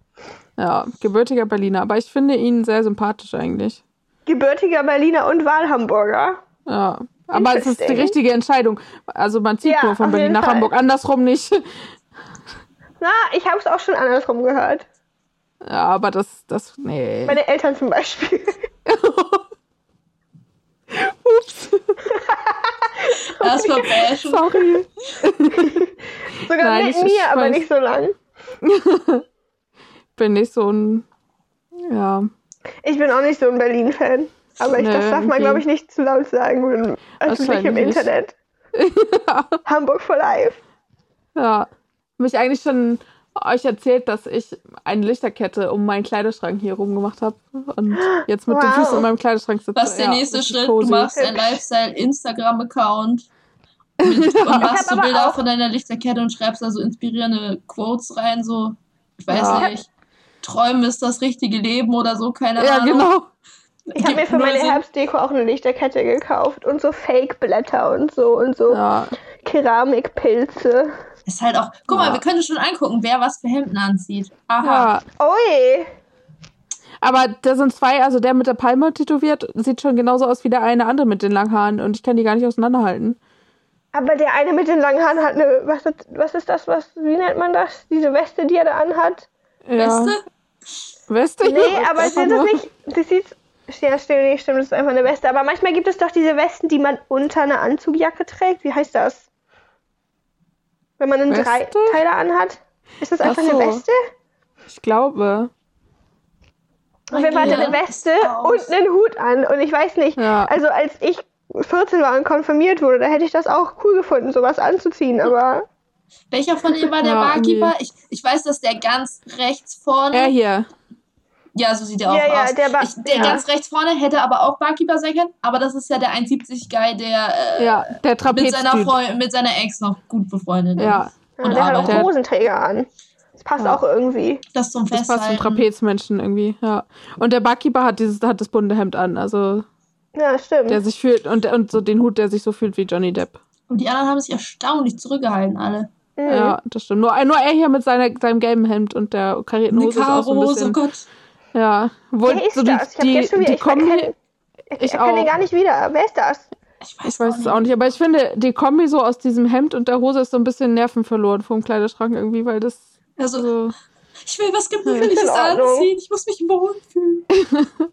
Ja, gebürtiger Berliner. Aber ich finde ihn sehr sympathisch eigentlich. Gebürtiger Berliner und Wahlhamburger. Ja. Aber es ist die richtige Entscheidung. Also man zieht Ja, nur von Berlin nach Fall. Hamburg, andersrum nicht. Na, ich habe es auch schon andersrum gehört. Ja, aber das, das, nee. Meine Eltern zum Beispiel. Ups, Erstmal bashen. sorry. Sogar Nein, mit mir, aber nicht so lang. Bin nicht so ein, ja. Ich bin auch nicht so ein Berlin-Fan. Aber ich, Nö, das darf man, glaube ich, nicht zu laut sagen. Öffentlich im. Internet. Hamburg for life. Ja. Hab ich eigentlich schon euch erzählt, dass ich eine Lichterkette um meinen Kleiderschrank hier rum gemacht habe und jetzt mit den Wow. Füßen in meinem Kleiderschrank sitze. Was ist der Ja, nächste das ist Schritt? cozy. Du machst einen Lifestyle-Instagram-Account und machst so Bilder auch- von deiner Lichterkette und schreibst da so inspirierende Quotes rein, so, ich weiß Ja. nicht, Träumen ist das richtige Leben oder so, keine Ja, Ahnung. genau. Ich habe mir für meine Sinn. Herbstdeko auch eine Lichterkette gekauft und so Fake-Blätter und so und so Ja. Keramikpilze. Ist halt auch, guck Ja. mal, wir können schon angucken, wer was für Hemden anzieht. Aha. ja. Ui! Aber da sind zwei, also der mit der Palme tätowiert, sieht schon genauso aus wie der eine andere mit den langen Haaren und ich kann die gar nicht auseinanderhalten. Aber der eine mit den langen Haaren hat eine. Was, ist- was ist das? Was, wie nennt man das? Diese Weste, die er da anhat? Ja. Weste? Weste? Nee, aber Einfach sind das nicht. Das sieht. Ja, stimmt, nee, stimmt, das ist einfach eine Weste. Aber manchmal gibt es doch diese Westen, die man unter einer Anzugjacke trägt. Wie heißt das? Wenn man einen Weste? Dreiteiler anhat? Ist das einfach Ach so. eine Weste? Ich glaube. Auf jeden Fall hat er Ja, eine Weste und einen Hut an. Und ich weiß nicht, Ja. also als ich 14 war und konfirmiert wurde, da hätte ich das auch cool gefunden, sowas anzuziehen. Aber Welcher von ihr war der Ja, Barkeeper? Ich, ich weiß, dass der ganz rechts vorne. Er hier. Ja, so sieht er auch Ja, ja, aus. der Bar- ich, der ja. ganz rechts vorne hätte aber auch Barkeeper sein können, aber das ist ja der 1,70 Guy, der äh, Ja, der mit, seiner. Freund, mit seiner Ex noch gut befreundet Ja, ist. ja, Und der hat arbeitet. auch Hosenträger an. Das passt Ja. auch irgendwie. Das zum das passt zum Festhalten. Trapezmenschen irgendwie, ja. Und der Barkeeper hat dieses, hat das bunte Hemd an, also Ja, stimmt. der sich fühlt und, und so den Hut, der sich so fühlt wie Johnny Depp. Und die anderen haben sich erstaunlich zurückgehalten, alle. Mhm. Ja, das stimmt. Nur, nur er hier mit seiner, seinem gelben Hemd und der karierten Eine Hose ist auch so ein bisschen. oh Gott. Ja, wohl Wer ist so die, das? Ich habe die, jetzt schon wieder. die Ich Kombi. erkenne, ich Ich erkenne ihn auch. gar nicht wieder. Wer ist das? Ich weiß, Ich weiß es auch nicht, aber ich finde, die Kombi so aus diesem Hemd und der Hose ist so ein bisschen Nerven verloren vom Kleiderschrank irgendwie, weil das Also, so. ich will was Gemütliches anziehen. Ich muss mich wohlfühlen.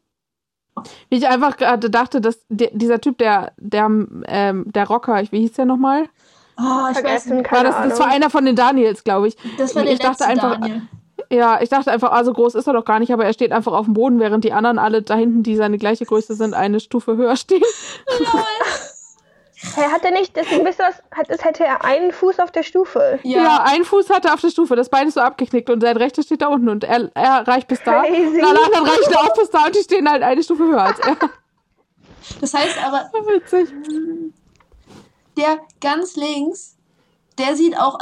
Wie ich einfach gerade dachte, dass die, dieser Typ, der, der, ähm, der Rocker, ich- wie hieß der nochmal? Oh, ich weiß Vergessen, nicht. War das, das war einer von den Daniels, glaube ich. Das war der ich dachte einfach, Daniel. Ja, ich dachte einfach, ah, so groß ist er doch gar nicht, aber er steht einfach auf dem Boden, während die anderen alle da hinten, die seine gleiche Größe sind, eine Stufe höher stehen. Hä, hat er nicht, deswegen wisst ihr was, hat, es hätte er einen Fuß auf der Stufe. Ja, Ja, ein Fuß hat er auf der Stufe, das Bein ist so abgeknickt und sein rechter steht da unten und er, er reicht bis da. Crazy. Und alle anderen reichen auch bis da und die stehen halt eine Stufe höher als er. Das heißt aber, Witzig. der ganz links, der sieht auch.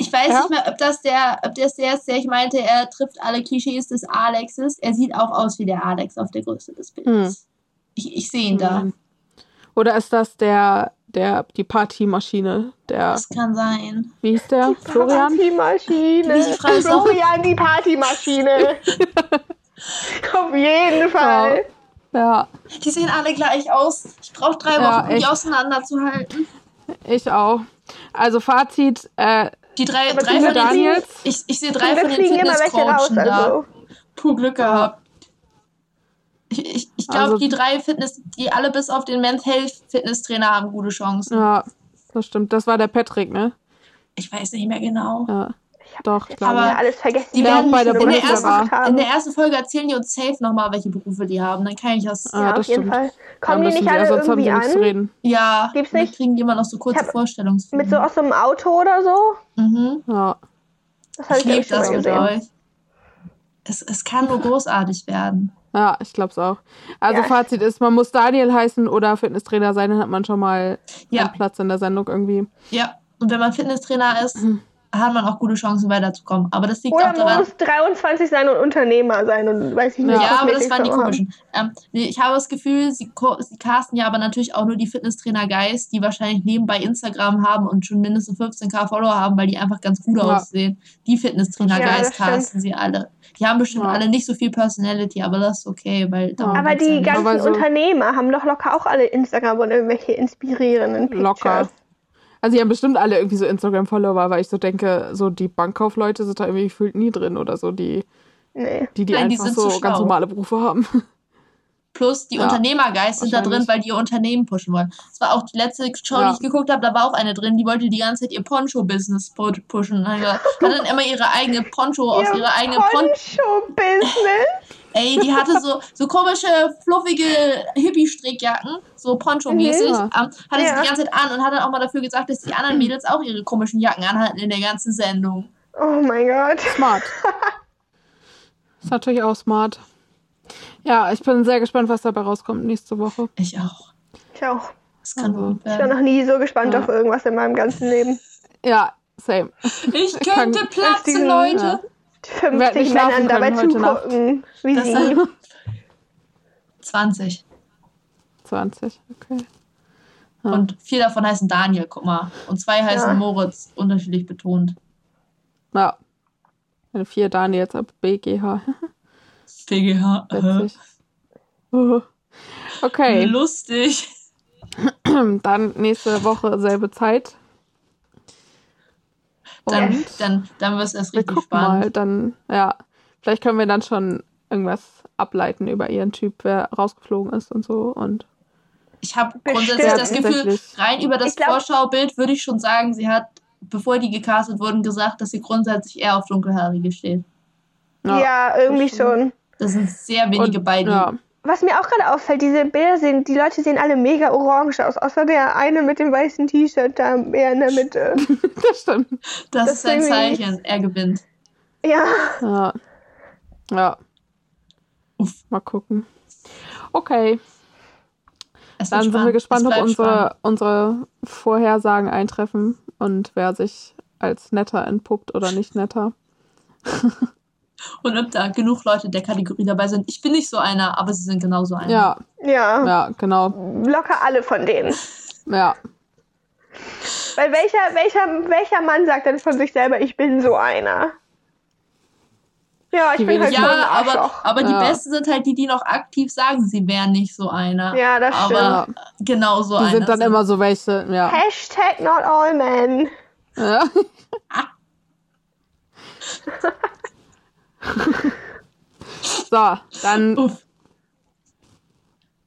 Ich weiß Ja. nicht mehr, ob das der, ob das der ist, der ich meinte, er trifft alle Klischees des Alexes. Er sieht auch aus wie der Alex auf der Größe des Bildes. Ich, ich sehe ihn da. Hm. Oder ist das der, der, die Partymaschine? Der, Das kann sein. wie hieß der? Florian? Partymaschine. Die Frage ist auch- Florian, die Partymaschine. Auf jeden Fall. Ja, Die sehen alle gleich aus. Ich brauche drei Wochen, Ja, um die auseinanderzuhalten. ich auch. Also Fazit, äh, Die drei, Aber drei von den? Ich, ich sehe drei von den. Fitnesscoachen da. Also. Puh, Glück gehabt. Ich, ich, ich glaube, Also- die drei Fitness, die alle bis auf den Men's Health Fitnesstrainer haben gute Chancen. ja, das stimmt. Das war der Patrick, ne? Ich weiß nicht mehr genau. Ja. Doch, ich glaube. Aber ja alles vergessen. die werden bei der in, der ersten, in der ersten Folge erzählen die uns safe nochmal, welche Berufe die haben. Dann kann ich das. Ah, ja, das auf jeden stimmt. Fall. Kommen Ja, die nicht alle sonst haben irgendwie an? reden. Ja, Gibt's nicht? kriegen die immer noch so kurze Vorstellungsfilme. Mit so aus so einem Auto oder so? mhm. Ja. Das habe Ich ich, liebe das mit euch. Es, es kann nur großartig werden. Ja, ich glaube es auch. Also Ja. Fazit ist, man muss Daniel heißen oder Fitnesstrainer sein, dann hat man schon mal Ja. einen Platz in der Sendung irgendwie. Ja. Und wenn man Fitnesstrainer ist, hat man auch gute Chancen weiterzukommen. Aber das liegt Oder auch man daran. muss 23 sein und Unternehmer sein und weiß ich nicht. Ja, Ja, aber das waren die komischen. Ähm, nee, ich habe das Gefühl, sie, sie casten ja aber natürlich auch nur die Fitnesstrainer-Guys, die wahrscheinlich nebenbei Instagram haben und schon mindestens 15k Follower haben, weil die einfach ganz gut Ja. aussehen. Die Ja, Fitnesstrainer-Guys das stimmt. casten sie alle. Die haben bestimmt Ja. alle nicht so viel Personality, aber das ist okay, weil Aber ja die ganzen Aber so- Unternehmer haben doch locker auch alle Instagram und irgendwelche inspirierenden Pictures. Locker. Also die haben bestimmt alle irgendwie so Instagram-Follower, weil ich so denke, so die Bankkaufleute sind da irgendwie gefühlt nie drin oder so, die, Nee. die, die Nein, die einfach sind so ganz normale Berufe haben. Plus die Ja, Unternehmergeist sind da drin, weil die ihr Unternehmen pushen wollen. Das war auch die letzte Show, Ja. die ich geguckt habe, da war auch eine drin, die wollte die ganze Zeit ihr Poncho-Business pu- pushen. Hat hat dann immer ihre eigene Poncho aus Ihr ihrer eigenen Poncho. Poncho-Business. Ey, die hatte so, so komische, fluffige Hippie-Strickjacken, so Poncho-mäßig. Mhm. ähm, hatte sie Ja. die ganze Zeit an und hat dann auch mal dafür gesagt, dass die anderen Mädels auch ihre komischen Jacken anhatten in der ganzen Sendung. Oh mein Gott. Smart. ist natürlich auch smart. Ja, ich bin sehr gespannt, was dabei rauskommt nächste Woche. Ich auch. Ich auch. Das kann Also, gut Ich war noch nie so gespannt Ja. auf irgendwas in meinem ganzen Leben. Ja, same. Ich kann- könnte platzen, diesen- Leute. Ja. 50 nicht schlafen Männern dabei heute Nacht. zugucken, wie Das sie 20. 20, okay. Ja. Und vier davon heißen Daniel, guck mal. Und zwei heißen Ja. Moritz, unterschiedlich betont. Ja. Meine vier Daniels ab BGH. BGH. Witzig. Oh. Okay, Lustig. dann nächste Woche selbe Zeit. Dann, Und dann, dann wird es erst richtig spannend. mal, dann, ja, vielleicht können wir dann schon irgendwas ableiten über ihren Typ, wer rausgeflogen ist und so. Und Ich habe grundsätzlich das Gefühl, rein über das glaub- Vorschaubild würde ich schon sagen, sie hat, bevor die gecastet wurden, gesagt, dass sie grundsätzlich eher auf Dunkelhaarige steht. Ja, irgendwie das stimmt. schon. Das sind sehr wenige und, bei, die ja, Was mir auch gerade auffällt, diese Bilder sehen, die Leute sehen alle mega orange aus, außer der eine mit dem weißen T-Shirt da eher in der Mitte. das stimmt. das, das ist ein Zeichen. Er gewinnt. ja, Ja. Ja. Uff. Mal gucken. Okay, dann sind wir gespannt, Es ob unsere, spannend. unsere Vorhersagen eintreffen und wer sich als netter entpuppt oder nicht netter. Und ob da genug Leute der Kategorie dabei sind. Ich bin nicht so einer, aber sie sind genauso einer. Ja, ja, ja, genau. locker alle von denen. Ja, Weil welcher, welcher, welcher Mann sagt denn von sich selber, ich bin so einer? Ja, ich Die bin halt wenigsten. so ein Ja, aber, Arschloch. aber die Ja. Besten sind halt die, die noch aktiv sagen, sie wären nicht so einer. Ja, das aber stimmt. genauso die einer. sind dann immer so welche, ja. Hashtag not all men. ja. so, dann Uff.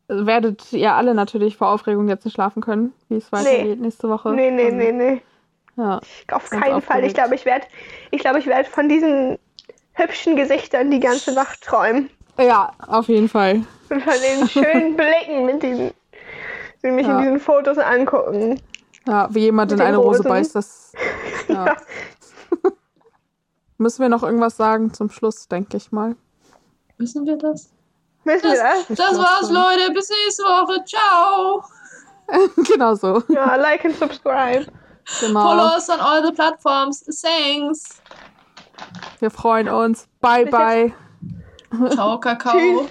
werdet ihr alle natürlich vor Aufregung jetzt nicht schlafen können, wie es weitergeht nächste Woche. Nee, nee, nee, nee. Ja. Auf keinen Fall. Ich glaube, ich werde ich glaube, ich werd von diesen hübschen Gesichtern die ganze Nacht träumen. ja, auf jeden Fall. Und von den schönen Blicken, mit diesen, die mich Ja. in diesen Fotos angucken. Ja, wie jemand Mit in eine Rosen. beißt, das. Ja. Ja. Müssen wir noch irgendwas sagen zum Schluss, denke ich mal. Wissen wir das? Müssen wir das? Das, das war's, Leute. Bis nächste Woche. Ciao. genau so. Ja, like and subscribe. Genau. Follow us on all the platforms. Thanks. Wir freuen uns. Bye, bye. Ciao, Kakao. Tschüss.